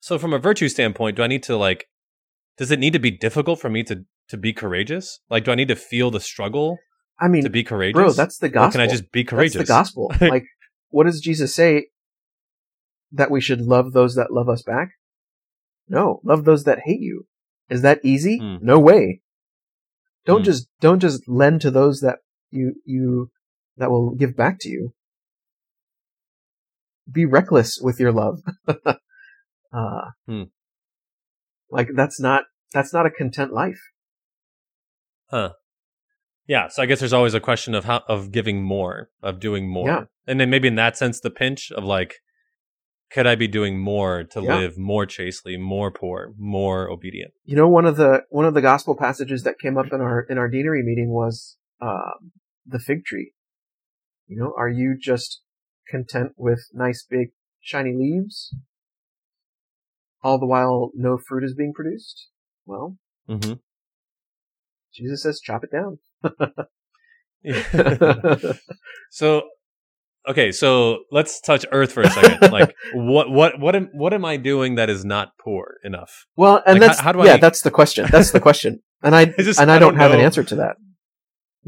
so from a virtue standpoint, do I need to like? Does it need to be difficult for me to to be courageous? Like, do I need to feel the struggle I mean, to be courageous? bro, that's the or gospel. can I just be courageous? That's the gospel. like, what does Jesus say? That we should love those that love us back? No, love those that hate you. Is that easy? Hmm. No way. Don't Hmm. just, don't just lend to those that you, you, that will give back to you. Be reckless with your love. uh, Hmm. Like, that's not, that's not a content life. Yeah, so I guess there's always a question of how of giving more, of doing more. Yeah. And then maybe in that sense the pinch of like could I be doing more to Yeah. live more chastely, more poor, more obedient? You know, one of the one of the gospel passages that came up in our in our deanery meeting was um, the fig tree. You know, are you just content with nice big shiny leaves, all the while no fruit is being produced? Well, Mm-hmm. Jesus says, chop it down. so okay, so let's touch earth for a second. like what what what am what am I doing that is not poor enough? well, and Like, that's how- how do yeah, I- that's the question. That's the question, and I It's just- and I, I don't, don't have an answer to that.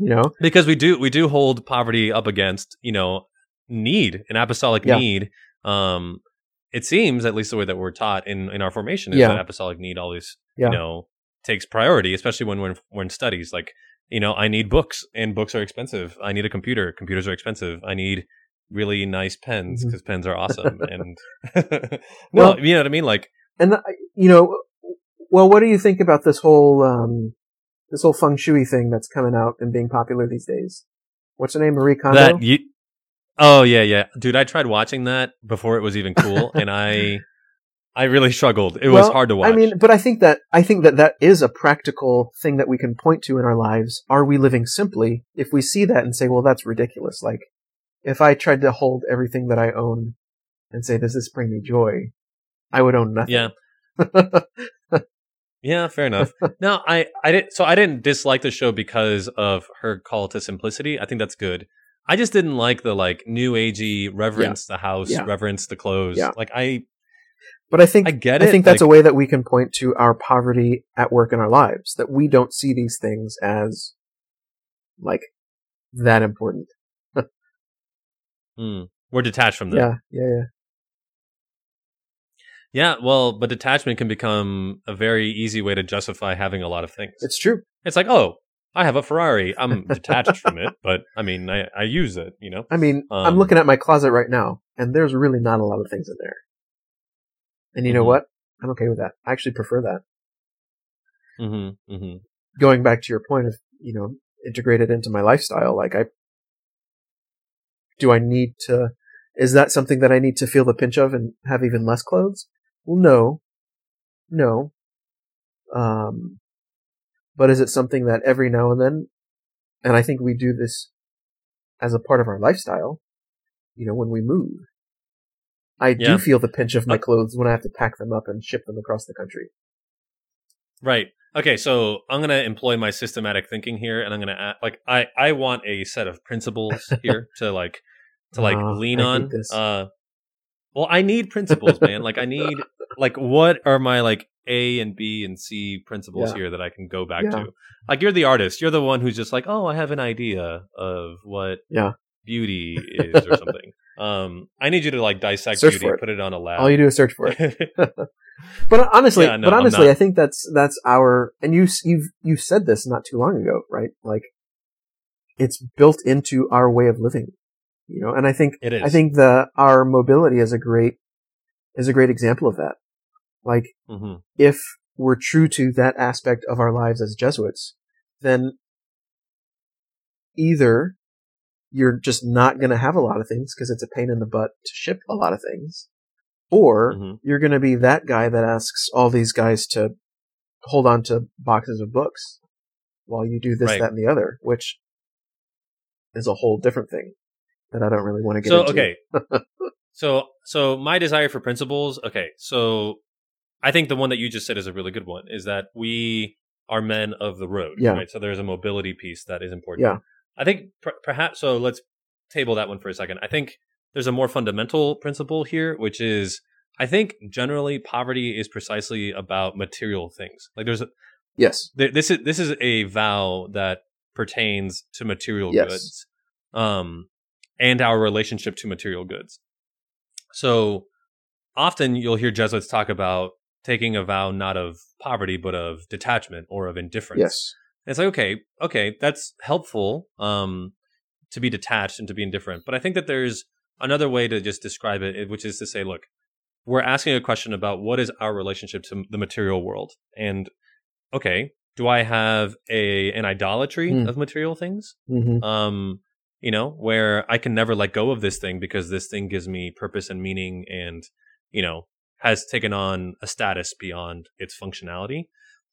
You know, because we do we do hold poverty up against you know need an apostolic Yeah. need um it seems at least the way that we're taught in in our formation is Yeah. that apostolic need always Yeah. you know takes priority especially when we're in, we're in studies like you know i need books and books are expensive i need a computer computers are expensive i need really nice pens because pens are awesome and no Well- you know what i mean like and uh, you know, well, what do you think about this whole um, this whole feng shui thing that's coming out and being popular these days? What's her name? Marie Kondo. that you oh yeah yeah dude i tried watching that before it was even cool and i i really struggled it was hard to watch I mean, but I think that I think that that is a practical thing that we can point to in our lives. Are we living simply? If we see that and say, "Well, that's ridiculous," like if I tried to hold everything that I own and say, "Does this bring me joy?" I would own nothing. Yeah. Yeah, fair enough. no, I, I didn't. So I didn't dislike the show because of her call to simplicity. I think that's good. I just didn't like the like new agey reverence the house, Yeah. reverence the clothes. Yeah. Like I, but I think I get it. I think that's like, a way that we can point to our poverty at work in our lives. That we don't see these things as like that important. mm, we're detached from them. Yeah, yeah, yeah. Yeah, well, but detachment can become a very easy way to justify having a lot of things. It's true. It's like, oh, I have a Ferrari. I'm detached from it, but I mean, I, I use it. You know. I mean, I'm Um, looking at my closet right now, and there's really not a lot of things in there. And you know Mhm. what? I'm okay with that. I actually prefer that. Mm-hmm. Mm-hmm. Going back to your point of, you know, integrated into my lifestyle, like I, do I need to, is that something that I need to feel the pinch of and have even less clothes? Well, no. No. Um, but is it something that every now and then, and I think we do this as a part of our lifestyle, you know, when we move. I Yeah. do feel the pinch of my Uh, clothes when I have to pack them up and ship them across the country. Right. Okay. So I'm going to employ my systematic thinking here, and I'm going to like I I want a set of principles here to like to like Ah, lean I on. Uh, well, I need principles, man. Like I need like what are my like A and B and C principles Yeah. here that I can go back Yeah. to? Like you're the artist. You're the one who's just like, oh, I have an idea of what Yeah. beauty is or something. Um, I need you to like dissect Search beauty, for it. put it on a lab. All you do is search for it. But honestly, Yeah, no, but honestly. I think that's that's our and you you've you said this not too long ago, right? Like it's built into our way of living. You know, and I think It is. I think the our mobility is a great is a great example of that. Like hmm if we're true to that aspect of our lives as Jesuits, then either you're just not going to have a lot of things because it's a pain in the butt to ship a lot of things, or hmm you're going to be that guy that asks all these guys to hold on to boxes of books while you do this, Right. that, and the other, which is a whole different thing that I don't really want to get into. So into. okay, so so my desire for principles. Okay, so I think the one that you just said is a really good one. Is that we are men of the road. Yeah. Right. So there's a mobility piece that is important. Yeah. I think per- perhaps so. Let's table that one for a second. I think there's a more fundamental principle here, which is I think generally poverty is precisely about material things. Like there's a, Yes. th- this is this is a vow that pertains to material Yes. goods um and our relationship to material goods so often you'll hear jesuits talk about taking a vow not of poverty but of detachment or of indifference Yes. It's like okay okay that's helpful um to be detached and to be indifferent but i think that there's another way to just describe it which is to say look we're asking a question about what is our relationship to the material world? And okay do i have a an idolatry Hmm. of material things? Hmm um you know where i can never let go of this thing because this thing gives me purpose and meaning and you know has taken on a status beyond its functionality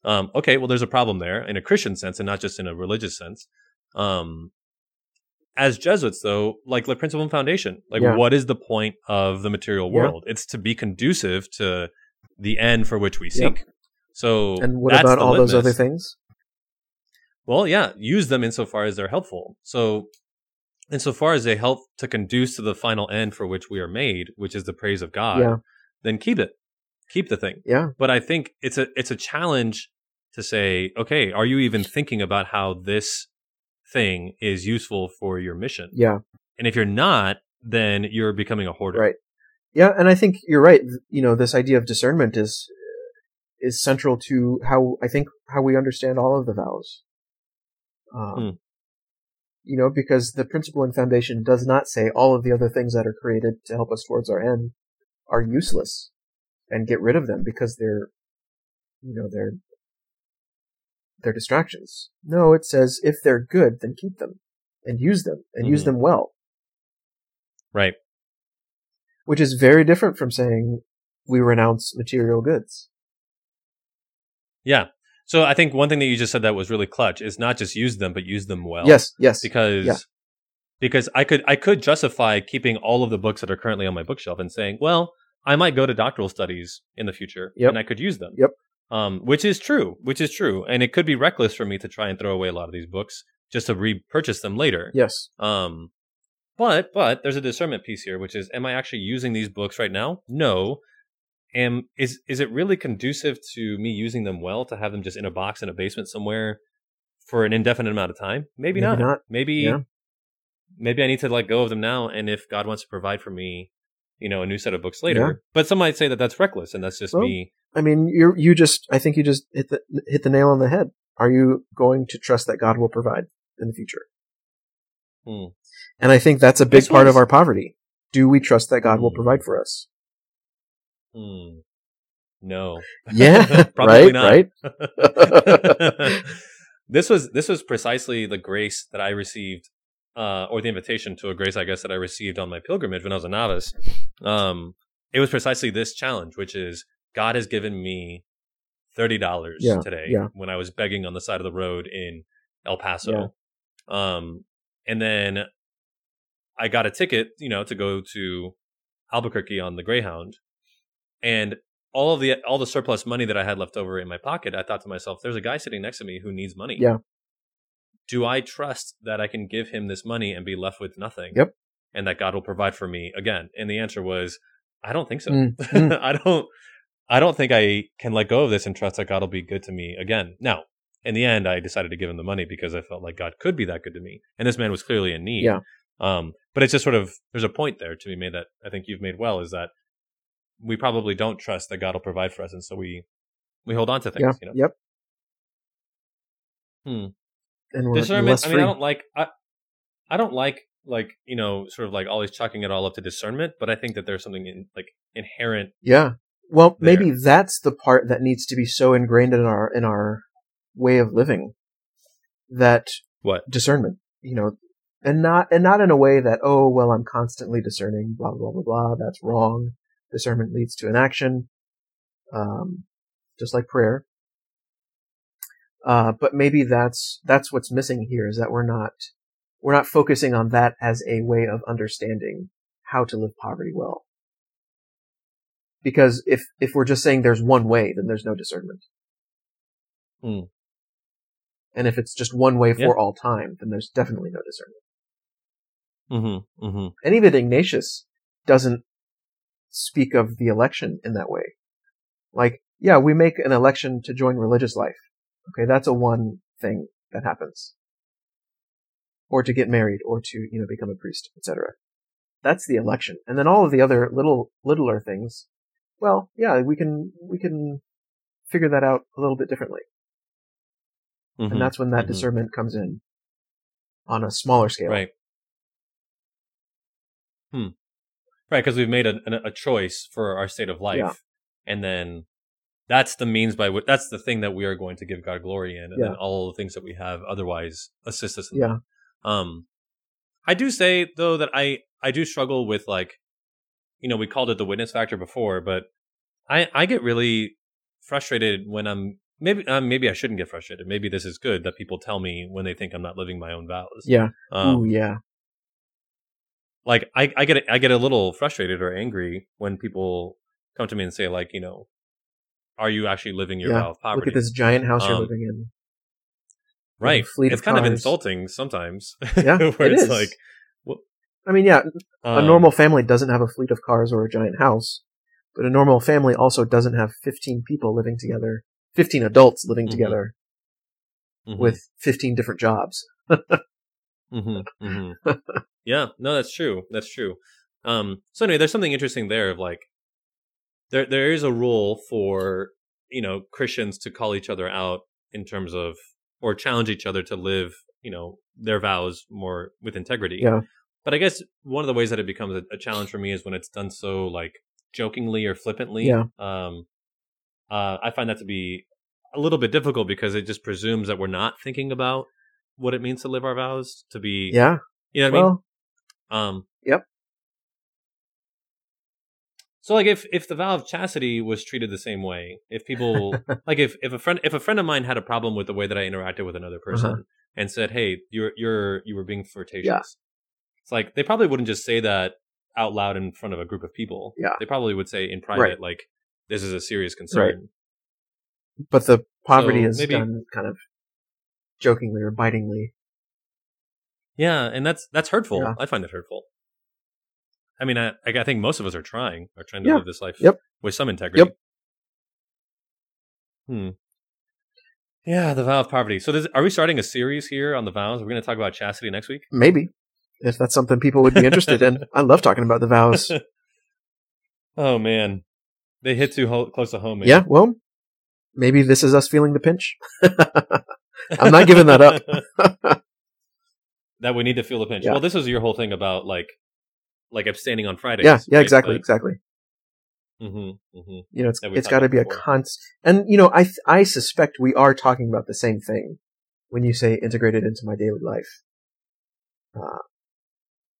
um okay well there's a problem there in a christian sense and not just in a religious sense um as jesuits though like the principle and foundation like Yeah. what is the point of the material Yeah. world it's to be conducive to the end for which we seek so And what that's about all those other things? Well, yeah, use them insofar as they're helpful. So, insofar as they help to conduce to the final end for which we are made, which is the praise of God, Yeah. then keep it, keep the thing. Yeah. But I think it's a it's a challenge to say, okay, are you even thinking about how this thing is useful for your mission? Yeah. And if you're not, then you're becoming a hoarder. Right. Yeah, and I think you're right. You know, this idea of discernment is is central to how I think how we understand all of the vows. Um, Hmm. You know, because the principle and foundation does not say all of the other things that are created to help us towards our end are useless, and get rid of them because they're, you know, they're they're distractions. No, it says if they're good, then keep them and use them and use Mhm. them well Right. which is very different from saying we renounce material goods. Yeah. So I think one thing that you just said that was really clutch is not just use them, but use them well. yes, yes, because Yeah. because I could I could justify keeping all of the books that are currently on my bookshelf and saying, well, I might go to doctoral studies in the future Yep. and I could use them. Yep. Um, which is true, which is true, and it could be reckless for me to try and throw away a lot of these books just to repurchase them later. yes, Um, but but there's a discernment piece here, which is, am I actually using these books right now? No. Am is is it really conducive to me using them well to have them just in a box in a basement somewhere for an indefinite amount of time? Maybe, Maybe not. not. Maybe Yeah. maybe I need to let go of them now, and if God wants to provide for me, you know, a new set of books later. Yeah. But some might say that that's reckless, and that's just Well, me. I mean, you you just I think you just hit the hit the nail on the head. Are you going to trust that God will provide in the future? Hmm. And I think that's a big This part of our poverty. Do we trust that God will Hmm. provide for us? Hmm. No. Yeah, Probably right, not. right. this was this was precisely the grace that I received, uh, or the invitation to a grace, I guess, that I received on my pilgrimage when I was a novice. Um, it was precisely this challenge, which is God has given me thirty dollars Yeah, today yeah. when I was begging on the side of the road in El Paso. Um, and then I got a ticket, you know, to go to Albuquerque on the Greyhound, and all of the all the surplus money that I had left over in my pocket, I thought to myself, "There's a guy sitting next to me who needs money. Yeah. Do I trust that I can give him this money and be left with nothing? Yep. And that God will provide for me again?" And the answer was, "I don't think so. Mm, mm. I don't. I don't think I can let go of this and trust that God will be good to me again." Now, in the end, I decided to give him the money because I felt like God could be that good to me, and this man was clearly in need. Yeah. Um, but it's just sort of there's a point there to be made that I think you've made well is that we probably don't trust that God will provide for us, and so we we hold on to things. yeah, You know, yep. Hmm. And we're discernment. I free. mean, I don't like. I, I don't like like you know sort of like always chalking it all up to discernment, but I think that there's something in like inherent. Yeah. Well, there. maybe that's the part that needs to be so ingrained in our in our way of living that What? discernment, you know, and not and not in a way that oh well I'm constantly discerning blah blah blah blah that's wrong. Discernment leads to an action, um, just like prayer. Uh, but maybe that's that's what's missing here is that we're not we're not focusing on that as a way of understanding how to live poverty well. Because if if we're just saying there's one way, then there's no discernment. Hmm. And if it's just one way for Yeah. all time, then there's definitely no discernment. Mm-hmm. Mm-hmm. And even Ignatius doesn't speak of the election in that way. Like, yeah, we make an election to join religious life. Okay, that's a one thing that happens. Or to get married, or to, you know, become a priest, etc. That's the election. And then all of the other little, littler things, well, yeah, we can, we can figure that out a little bit differently. Mm-hmm. And that's when that Mhm. discernment comes in on a smaller scale. Right. Hmm. Right, because we've made a, a a choice for our state of life, Yeah. and then that's the means by which that's the thing that we are going to give God glory in, and Yeah. then all the things that we have otherwise assist us. In Yeah. that. Um, I do say though that I I do struggle with like, you know, we called it the witness factor before, but I I get really frustrated when I'm maybe um, maybe I shouldn't get frustrated. Maybe this is good that people tell me when they think I'm not living my own vows. Yeah. Um, Ooh, yeah. like I, I get I get a little frustrated or angry when people come to me and say like you know are you actually living your Yeah. vow of poverty Look at this giant house you're Um, living in. right it's kind of insulting sometimes Yeah, where it it's is. like I mean, yeah, a um, normal family doesn't have a fleet of cars or a giant house, but a normal family also doesn't have 15 people living together, 15 adults living Mhm. together mhm, with 15 different jobs. mhm, mhm. yeah no that's true that's true um so anyway there's something interesting there of like there there is a rule for you know Christians to call each other out in terms of or challenge each other to live you know their vows more with integrity Yeah. But I guess one of the ways that it becomes a, a challenge for me is when it's done so like jokingly or flippantly. Yeah. Um, uh, I find that to be a little bit difficult because it just presumes that we're not thinking about what it means to live our vows. To be, Yeah. you know what I mean? Um, Yep. So like if if the vow of chastity was treated the same way, if people like if if a friend if a friend of mine had a problem with the way that I interacted with another person Uh-huh. and said, "Hey, you're you're you were being flirtatious," Yeah. It's like they probably wouldn't just say that out loud in front of a group of people. Yeah. they probably would say in private, Right. like, "This is a serious concern." but the poverty So is maybe- done kind of jokingly or bitingly. Yeah, and that's that's hurtful. Yeah. I find it hurtful. I mean, I I think most of us are trying are trying to Yeah. live this life Yep. with some integrity. Yep. Hmm. Yeah, the vow of poverty. So, does, are we starting a series here on the vows? We're going to talk about chastity next week. Maybe. If that's something people would be interested in. I love talking about the vows. Oh man, they hit too ho- close to home. Man. Yeah, well, maybe this is us feeling the pinch. I'm not giving that up. that we need to feel the pinch. Yeah. Well, this is your whole thing about like, like abstaining on Fridays. yeah, yeah, exactly, exactly. hmm hmm You know, it's it's got to be a before. const. And you know, I th- I suspect we are talking about the same thing when you say integrated into my daily life. Uh,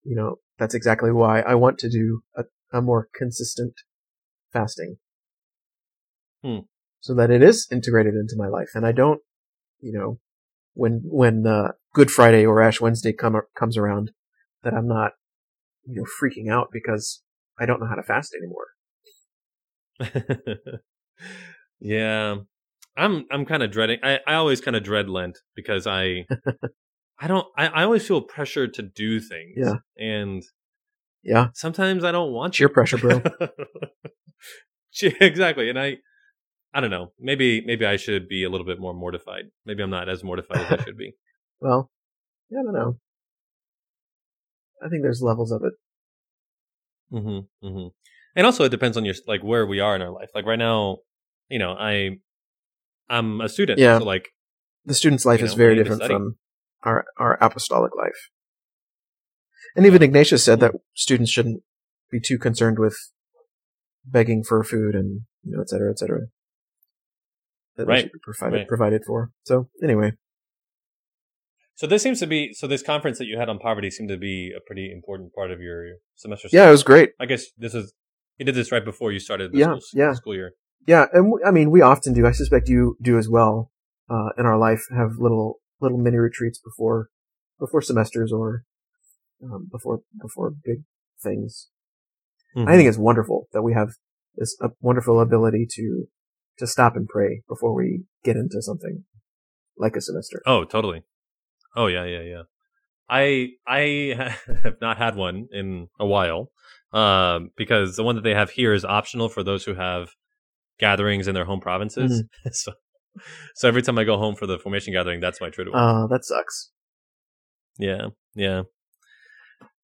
you know, that's exactly why I want to do a, a more consistent fasting, Hmm. so that it is integrated into my life, and I don't, you know, when when uh, Good Friday or Ash Wednesday come comes around, that I'm not, you know, freaking out because I don't know how to fast anymore. yeah, I'm I'm kind of dreading. I I always kind of dread Lent because I I don't I, I always feel pressure to do things. Yeah. and Yeah, sometimes I don't want your pressure, bro. Exactly, and I I don't know. Maybe maybe I should be a little bit more mortified. Maybe I'm not as mortified as I should be. Well, yeah, I don't know. I think there's levels of it. hmm hmm And also, it depends on your like where we are in our life. Like right now, you know, I I'm a student. Yeah. So like, The student's life is know, very we need to different from our our apostolic life. And even Ignatius said that students shouldn't be too concerned with begging for food and you know, et cetera, et cetera. That Right, should be provided right. provided for. So anyway, So this seems to be so. This conference that you had on poverty seemed to be a pretty important part of your semester. yeah, it was great. I guess this is you did this right before you started the Yeah, school, yeah. school year. Yeah, and w- I mean, we often do. I suspect you do as well. Uh, in our life, have little little mini retreats before before semesters or um, before before big things. Mm-hmm. I think it's wonderful that we have this wonderful ability to to stop and pray before we get into something like a semester. Oh, totally. Oh yeah, yeah, yeah. I I have not had one in a while um, because the one that they have here is optional for those who have gatherings in their home provinces. so, so every time I go home for the formation gathering, that's my true. Uh, that sucks. Yeah, yeah.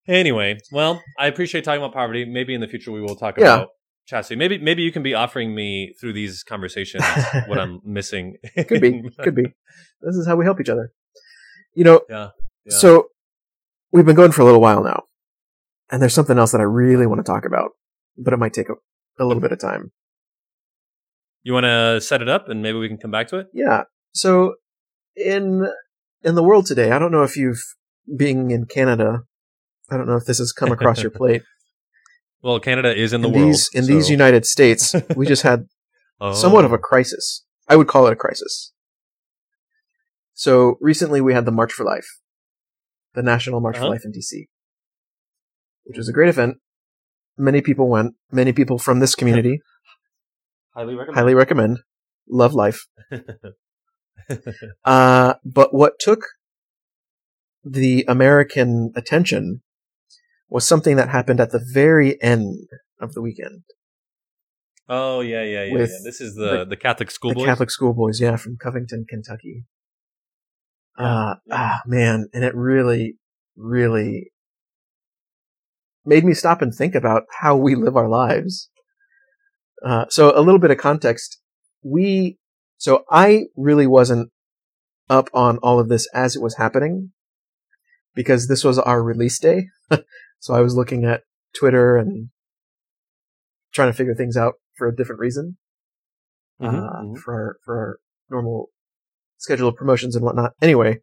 Anyway, well, I appreciate talking about poverty. Maybe in the future we will talk Yeah. about chastity. Maybe maybe you can be offering me through these conversations what I'm missing. Could be, could be. This is how we help each other. You know, yeah. Yeah. So we've been going for a little while now, and there's something else that I really want to talk about, but it might take a, a little bit of time. You want to set it up and maybe we can come back to it? Yeah. So in in the world today, I don't know if you've being in Canada. I don't know if this has come across your plate. Well, Canada is in the in world. these in these United States, we just had Oh. somewhat of a crisis. I would call it a crisis. So recently we had the March for Life, the National March Uh-huh. for Life in DC, which was a great event. Many people went. Many people from this community highly recommend. highly recommend. Love life. Uh, but what took the American attention was something that happened at the very end of the weekend. oh yeah, yeah, yeah, yeah. This is the the Catholic the schoolboys. Catholic schoolboys, yeah, from Covington, Kentucky. Uh, Yeah. ah, man, and it really, really made me stop and think about how we live our lives. Uh, so a little bit of context. We, so I really wasn't up on all of this as it was happening because this was our release day. so I was looking at Twitter and trying to figure things out for a different reason Mhm, uh, mhm. for our, for our normal schedule of promotions and whatnot. Anyway,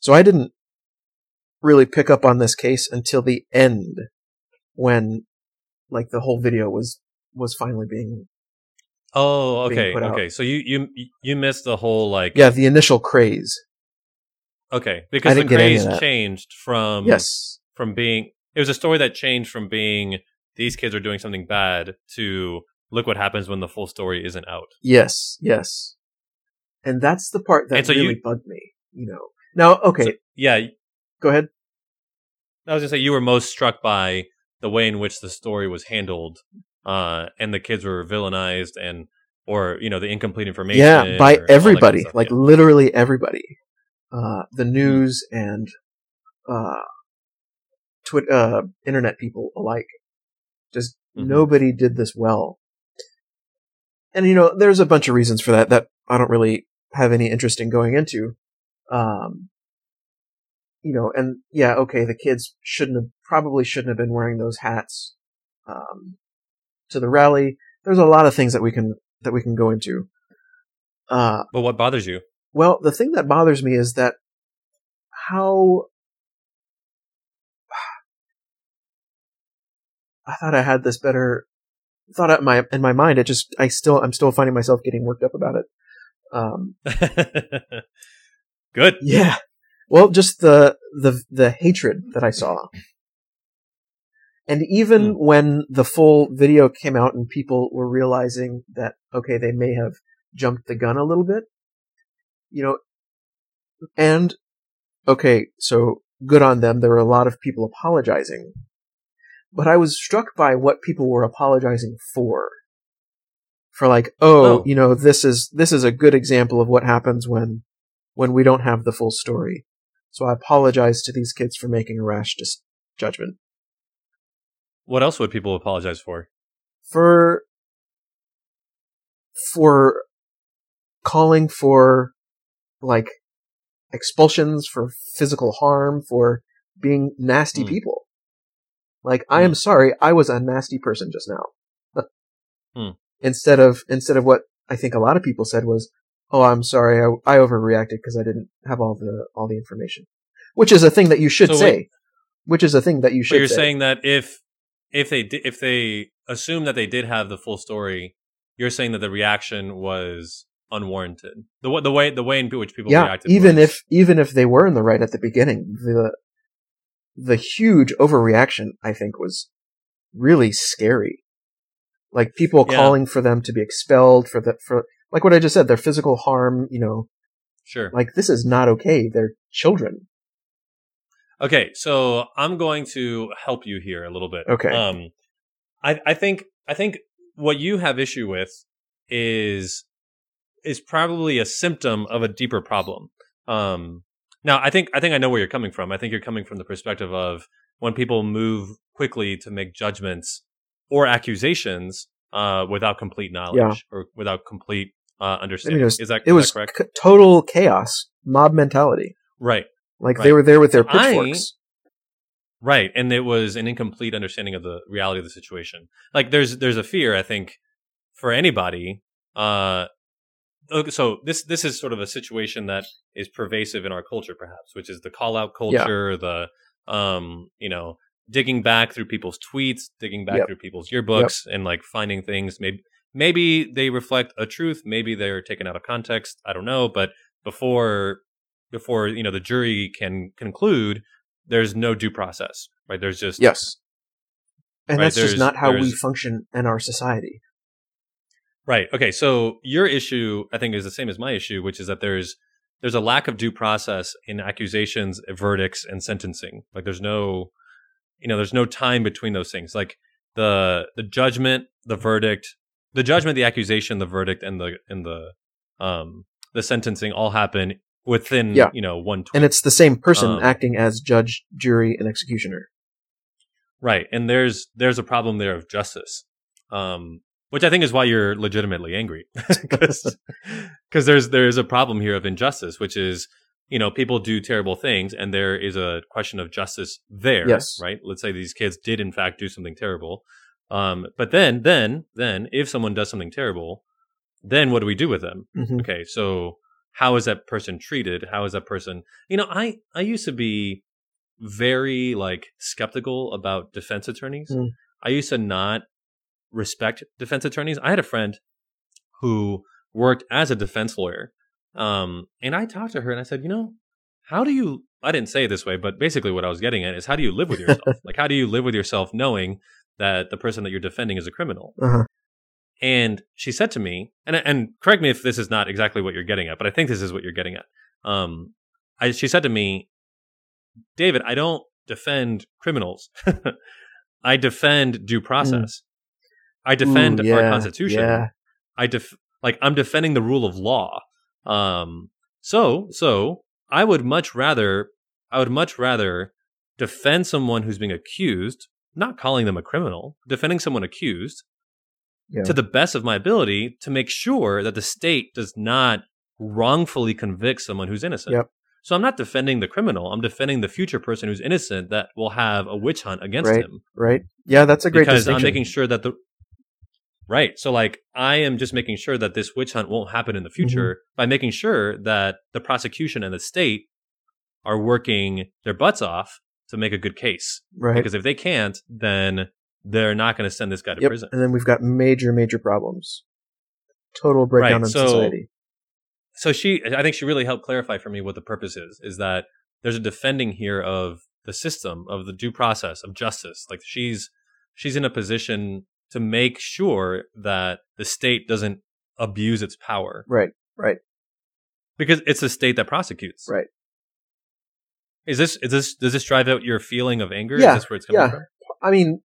so I didn't really pick up on this case until the end, when like the whole video was was finally being Oh, being okay, out. okay. So you you you missed the whole like yeah the initial craze. okay because the didn't get any of craze changed from yes, from being it was a story that changed from being these kids are doing something bad to look what happens when the full story isn't out. yes, yes, and that's the part that so really you- bugged me. You know. Now, okay, So, yeah, go ahead. I was gonna say you were most struck by the way in which the story was handled, uh, and the kids were villainized and or you know the incomplete information. Yeah, by that kind of everybody, like yeah. literally everybody. Uh, the news and uh, twit- uh, internet people alike. Just Mhm. nobody did this well. And you know, there's a bunch of reasons for that that I don't really have any interest in going into. Um, you know, and yeah, okay, the kids shouldn't have, probably shouldn't have been wearing those hats, um, to the rally. There's a lot of things that we can, that we can go into. Uh, But what bothers you? well, the thing that bothers me is that how I thought I had this better thought out in my in my mind. It just I still I'm still finding myself getting worked up about it. Um, Good. yeah. Well, just the the the hatred that I saw. And even Hmm. when the full video came out and people were realizing that okay, they may have jumped the gun a little bit, you know, and okay, so good on them. There were a lot of people apologizing. But I was struck by what people were apologizing for. For like, oh, Oh. you know, this is this is a good example of what happens when when we don't have the full story. So I apologize to these kids for making a rash dis- judgment. What else would people apologize for? For for calling for like expulsions for physical harm for being nasty Hmm. people. Like, I am Hmm. sorry, I was a nasty person just now. Hmm. Instead of instead of what I think a lot of people said was, "Oh, I'm sorry, I, I overreacted because I didn't have all the all the information," which is a thing that you should So say. wait- which is a thing that you should. But you're say. saying that if if they di- if they assume that they did have the full story, you're saying that the reaction was unwarranted. The the way the way in which people yeah, reacted. even was- if even if they were in the right at the beginning, the the huge overreaction I think was really scary. Like people Yeah. calling for them to be expelled for the for like what I just said, their physical harm. You know, sure. like this is not okay. They're children. Okay, so I'm going to help you here a little bit. Okay. Um, I I think I think what you have issue with is is probably a symptom of a deeper problem. Um, now I think I think I know where you're coming from. I think you're coming from the perspective of when people move quickly to make judgments or accusations uh, without complete knowledge Yeah. or without complete uh, I understanding. mean, it was is that, it is was that correct? c- total chaos, mob mentality. right. Like Right. they were there with their So I- pitchforks. Right, and it was an incomplete understanding of the reality of the situation. Like there's there's a fear I think for anybody. Uh, okay, so this this is sort of a situation that is pervasive in our culture, perhaps, which is the call out culture, the um, you know, digging back through people's tweets, digging back Yep. through people's yearbooks, and like finding things. Maybe maybe they reflect a truth, maybe they're taken out of context. I don't know, but before before you know the jury can conclude there's no due process right there's just Yes. And Right, that's just not how we function in our society. right okay so your issue i think is the same as my issue which is that there's there's a lack of due process in accusations verdicts and sentencing like there's no you know there's no time between those things like the the judgment the verdict the judgment the accusation the verdict and the and the um the sentencing all happen within Yeah. you know one. And it's the same person Um, acting as judge, jury, and executioner. Right, and there's there's a problem there of justice, um, which I think is why you're legitimately angry, because there's there is a problem here of injustice, which is you know people do terrible things, and there is a question of justice there. Yes. right. Let's say these kids did in fact do something terrible, um, but then then then if someone does something terrible, then what do we do with them? Mhm. okay so how is that person treated? How is that person you know i i used to be very like skeptical about defense attorneys. Mm. i used to not respect defense attorneys. I had a friend who worked as a defense lawyer um and i talked to her and i said you know how do you i didn't say it this way but basically what i was getting at is how do you live with yourself? Like how do you live with yourself knowing that the person that you're defending is a criminal? Uh-huh. And she said to me, and and correct me if this is not exactly what you're getting at, but I think this is what you're getting at. Um, I, she said to me, David, I don't defend criminals. I defend due process. I defend Mm. Ooh, our constitution. Yeah. I def like I'm defending the rule of law. Um, so so I would much rather I would much rather defend someone who's being accused, not calling them a criminal, defending someone accused Yeah. to the best of my ability to make sure that the state does not wrongfully convict someone who's innocent. Yep. So I'm not defending the criminal. I'm defending the future person who's innocent that will have a witch hunt against Right. him Right. Yeah, that's a great because. I'm making sure that the right. So like I am just making sure that this witch hunt won't happen in the future Mm-hmm. by making sure that the prosecution and the state are working their butts off to make a good case. right. Because if they can't, then they're not going to send this guy to Yep. prison. And then we've got major, major problems. Total breakdown Right, in so- society. so she i think she really helped clarify for me what the purpose is is that there's a defending here of the system of the due process of justice like she's she's in a position to make sure that the state doesn't abuse its power Right. Right. because it's the state that prosecutes Right. is this is this does this drive out your feeling of anger Yeah, is this where it's coming yeah. from I mean,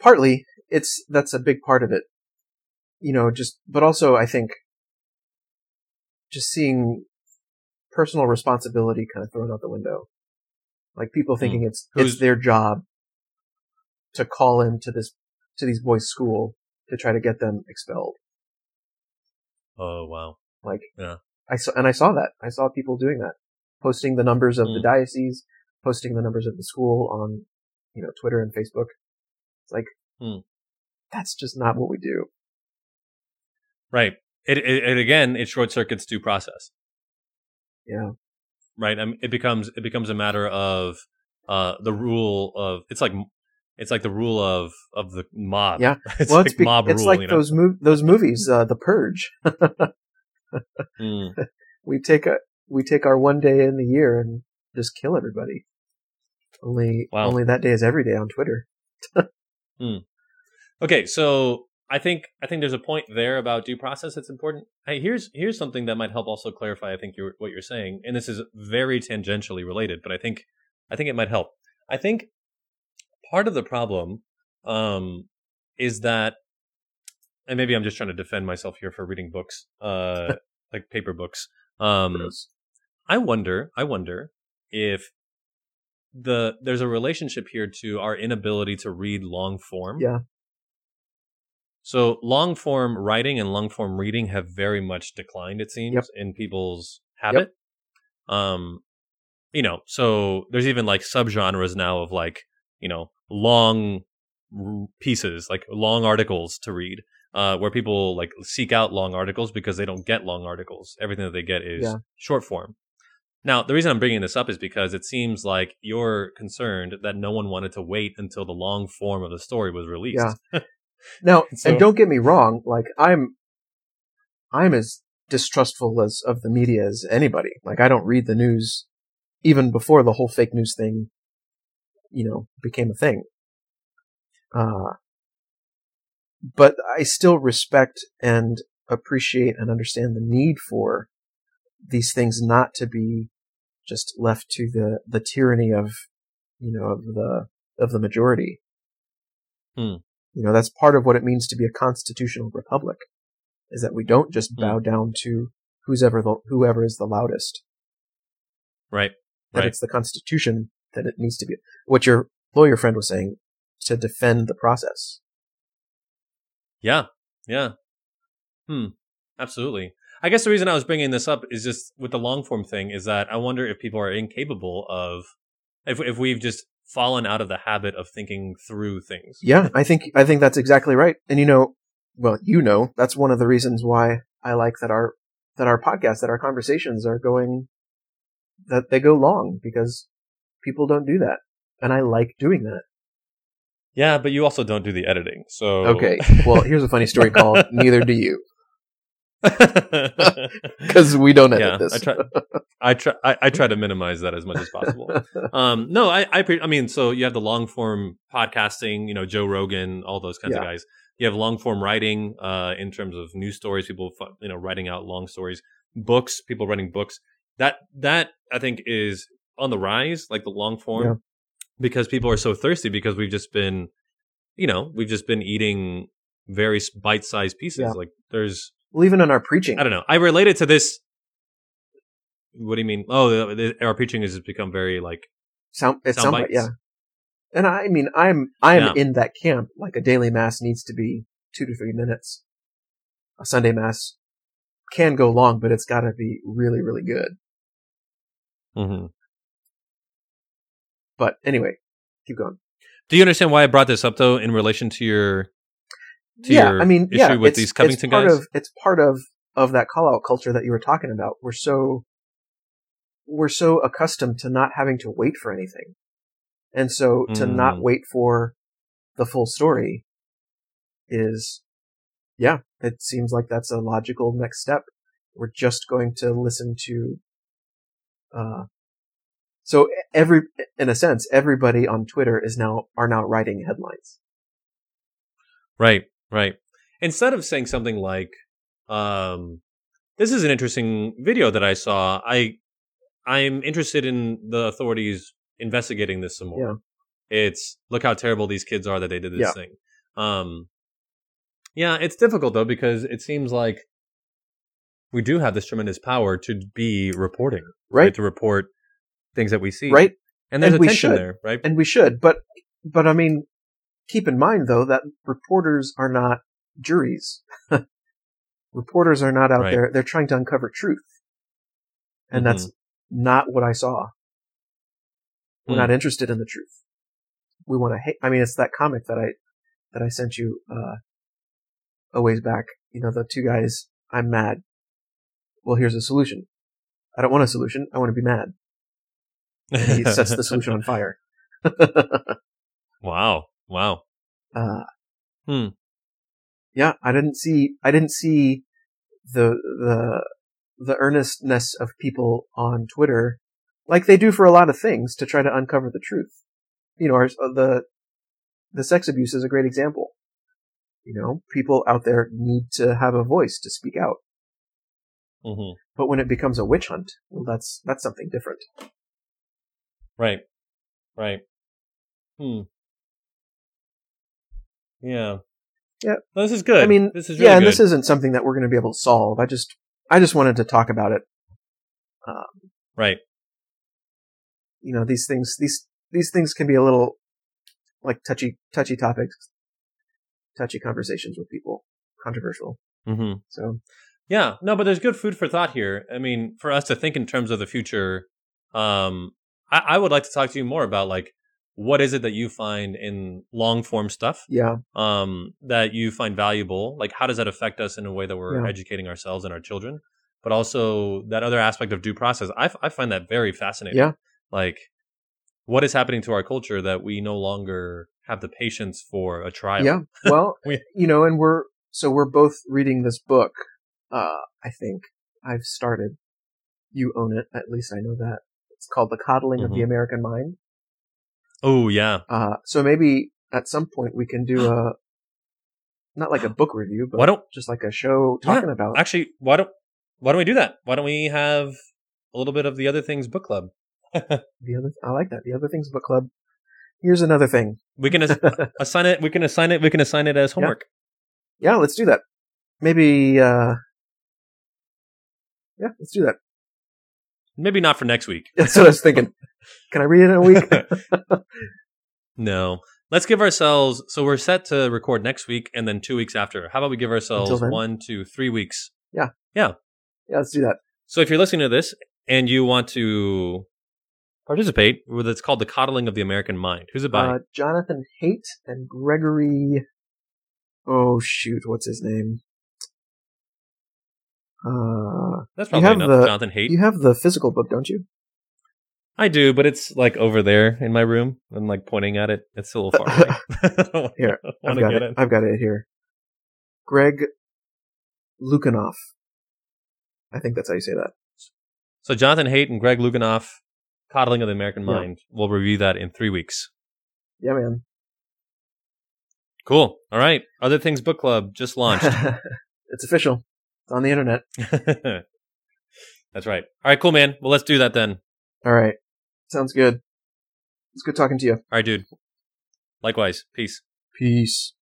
partly it's that's a big part of it. You know, just but also I think just seeing personal responsibility kind of thrown out the window. Like people thinking it's Hmm. Who's- it's their job to call into this to these boys' school to try to get them expelled. oh wow Like Yeah. I saw and I saw that. I saw people doing that. Posting the numbers of the Mm. diocese, posting the numbers of the school on, you know, Twitter and Facebook. It's like Hmm. that's just not what we do. Right. It, it, it again, it short circuits due process. Yeah. Right. I mean, it becomes it becomes a matter of uh the rule of it's like it's like the rule of of the mob. Yeah. it's well, like it's, be- mob it's rule. like you know? those mov- those movies, uh, The Purge. Mm. we take a we take our one day in the year and just kill everybody. Only Wow. only that day is every day on Twitter. Okay, so I think I think there's a point there about due process that's important. Hey, here's here's something that might help also clarify. I think you're, what you're saying, and this is very tangentially related, but I think I think it might help. I think part of the problem um, is that, and maybe I'm just trying to defend myself here for reading books, uh, like paper books. Um, I wonder, I wonder if the there's a relationship here to our inability to read long form. Yeah. So long form writing and long form reading have very much declined, it seems, Yep. in people's habit. Yep. Um, you know, so there's even like subgenres now of like, you know, long r- pieces, like long articles to read, uh, where people like seek out long articles because they don't get long articles. Everything that they get is Yeah. short form. Now, the reason I'm bringing this up is because it seems like you're concerned that no one wanted to wait until the long form of the story was released. Yeah. Now, So- and don't get me wrong, like I'm, I'm as distrustful as of the media as anybody. Like I don't read the news even before the whole fake news thing, you know, became a thing. Uh, but I still respect and appreciate and understand the need for these things not to be just left to the, the tyranny of, you know, of the, of the majority. Hmm. You know, that's part of what it means to be a constitutional republic, is that we don't just Hmm. bow down to who's ever the, whoever is the loudest. Right. That Right. it's the Constitution that it needs to be. What your lawyer friend was saying to defend the process. Yeah. Yeah. Hmm. Absolutely. I guess the reason I was bringing this up is just with the long form thing is that I wonder if people are incapable of, if if we've just fallen out of the habit of thinking through things. Yeah, I think I think that's exactly right. And you know, well, you know, that's one of the reasons why I like that our that our podcast, that our conversations are going that they go long because people don't do that. And I like doing that. Yeah, but you also don't do the editing. So Okay. Well, here's a funny story called Neither Do You. Yeah, Because we don't edit this. I try. I try. I, I try to minimize that as much as possible. Um, no, I, I, pre- I mean, so you have the long form podcasting, you know, Joe Rogan, all those kinds of guys. You have long form writing, uh, in terms of news stories, people, you know, writing out long stories, books, people writing books. That, that I think is on the rise, like the long form, Yeah. because people are so thirsty because we've just been, you know, we've just been eating very bite sized pieces. Yeah. Like there's, well, even in our preaching. I don't know. I related to this. What do you mean? Oh, the, the, our preaching has just become very like Sound, it's Sound bites. yeah. And I mean, I'm I'm Yeah. in that camp. Like a daily mass needs to be two to three minutes. A Sunday mass can go long, but it's got to be really, really good. mhm. But anyway, keep going. Do you understand why I brought this up though in relation to your yeah, I mean, yeah, with it's, these Covington it's part guys? Of, it's part of of that call out culture that you were talking about. We're so we're so accustomed to not having to wait for anything, and so to not Mm. wait for the full story is, yeah, it seems like that's a logical next step. We're just going to listen to. Uh, so every, in a sense, everybody on Twitter is now are now writing headlines. Right, right. Instead of saying something like, um, "This is an interesting video that I saw. I I'm interested in the authorities investigating this some more." Yeah. It's look how terrible these kids are that they did this Yeah. thing. Um, yeah, it's difficult though because it seems like we do have this tremendous power to be reporting, Right. To report things that we see, Right. And there's And a tension should. there, right? and we should but but i mean keep in mind though that reporters are not juries reporters are not out Right. there they're trying to uncover truth and Mm-hmm. that's not what i saw we're Mm. not interested in the truth we want to hate i mean it's that comic that i that I sent you uh, a ways back. You know, the two guys. I'm mad. Well, here's a solution. I don't want a solution. I want to be mad. And he sets the solution on fire. wow. Wow. uh, Hmm. Yeah, I didn't see. I didn't see the the the earnestness of people on Twitter, like they do for a lot of things, to try to uncover the truth. You know, our, the the sex abuse is a great example. You know, people out there need to have a voice to speak out. hmm But when it becomes a witch hunt, well, that's that's something different. Right. Right. Hmm. Yeah. Yeah. No, this is good. I mean, this is really yeah, and good. this isn't something that we're going to be able to solve. I just I just wanted to talk about it. Um, right. you know, these things these these things can be a little like touchy touchy topics, touchy conversations with people, controversial. hmm So Yeah, no, but there's good food for thought here. I mean, for us to think in terms of the future, um, I, I would like to talk to you more about like what is it that you find in long form stuff yeah, um, that you find valuable? Like, how does that affect us in a way that we're Yeah. educating ourselves and our children? But also that other aspect of due process, I, f- I find that very fascinating. Yeah. Like, what is happening to our culture that we no longer have the patience for a trial? yeah. Well, We- you know, and we're so we're both reading this book. Uh, I think I've started. You own it, at least I know that. It's called The Coddling of the Mhm. American Mind. Oh yeah. Uh, so maybe at some point we can do a, not like a book review, but Why don't just like a show Yeah, talking about. actually why don't why don't we do that? Why don't we have a little bit of the other things book club? The other, I like that. The other things book club. Here's another thing. We can as- assign it. We can assign it. We can assign it as homework. yeah, let's do that. Maybe, uh, yeah, let's do that. Maybe not for next week. That's what I was thinking. Can I read it in a week? no. Let's give ourselves. So we're set to record next week and then two weeks after. How about we give ourselves one, two, three weeks? yeah, Yeah. Yeah. let's do that. So if you're listening to this and you want to participate, it's called the coddling of the American mind. Who's it by? Uh, Jonathan Haidt and Gregory. Oh shoot, what's his name? Uh, That's you probably have enough. the- Jonathan Haidt. you have the physical book, don't you? I do, but it's like over there in my room. I'm like pointing at it. It's a little far away. Here, I've got get it. it. I've got it here. Greg Lukianoff. I think that's how you say that. So Jonathan Haidt and Greg Lukianoff, Coddling of the American Yeah. Mind. We'll review that in three weeks. Yeah, man. Cool. All right. Other Things Book Club just launched. it's official. It's on the internet. That's right. All right, cool, man. Well, let's do that then. All right. Sounds good. It's good talking to you. All right, dude. Likewise. Peace. Peace.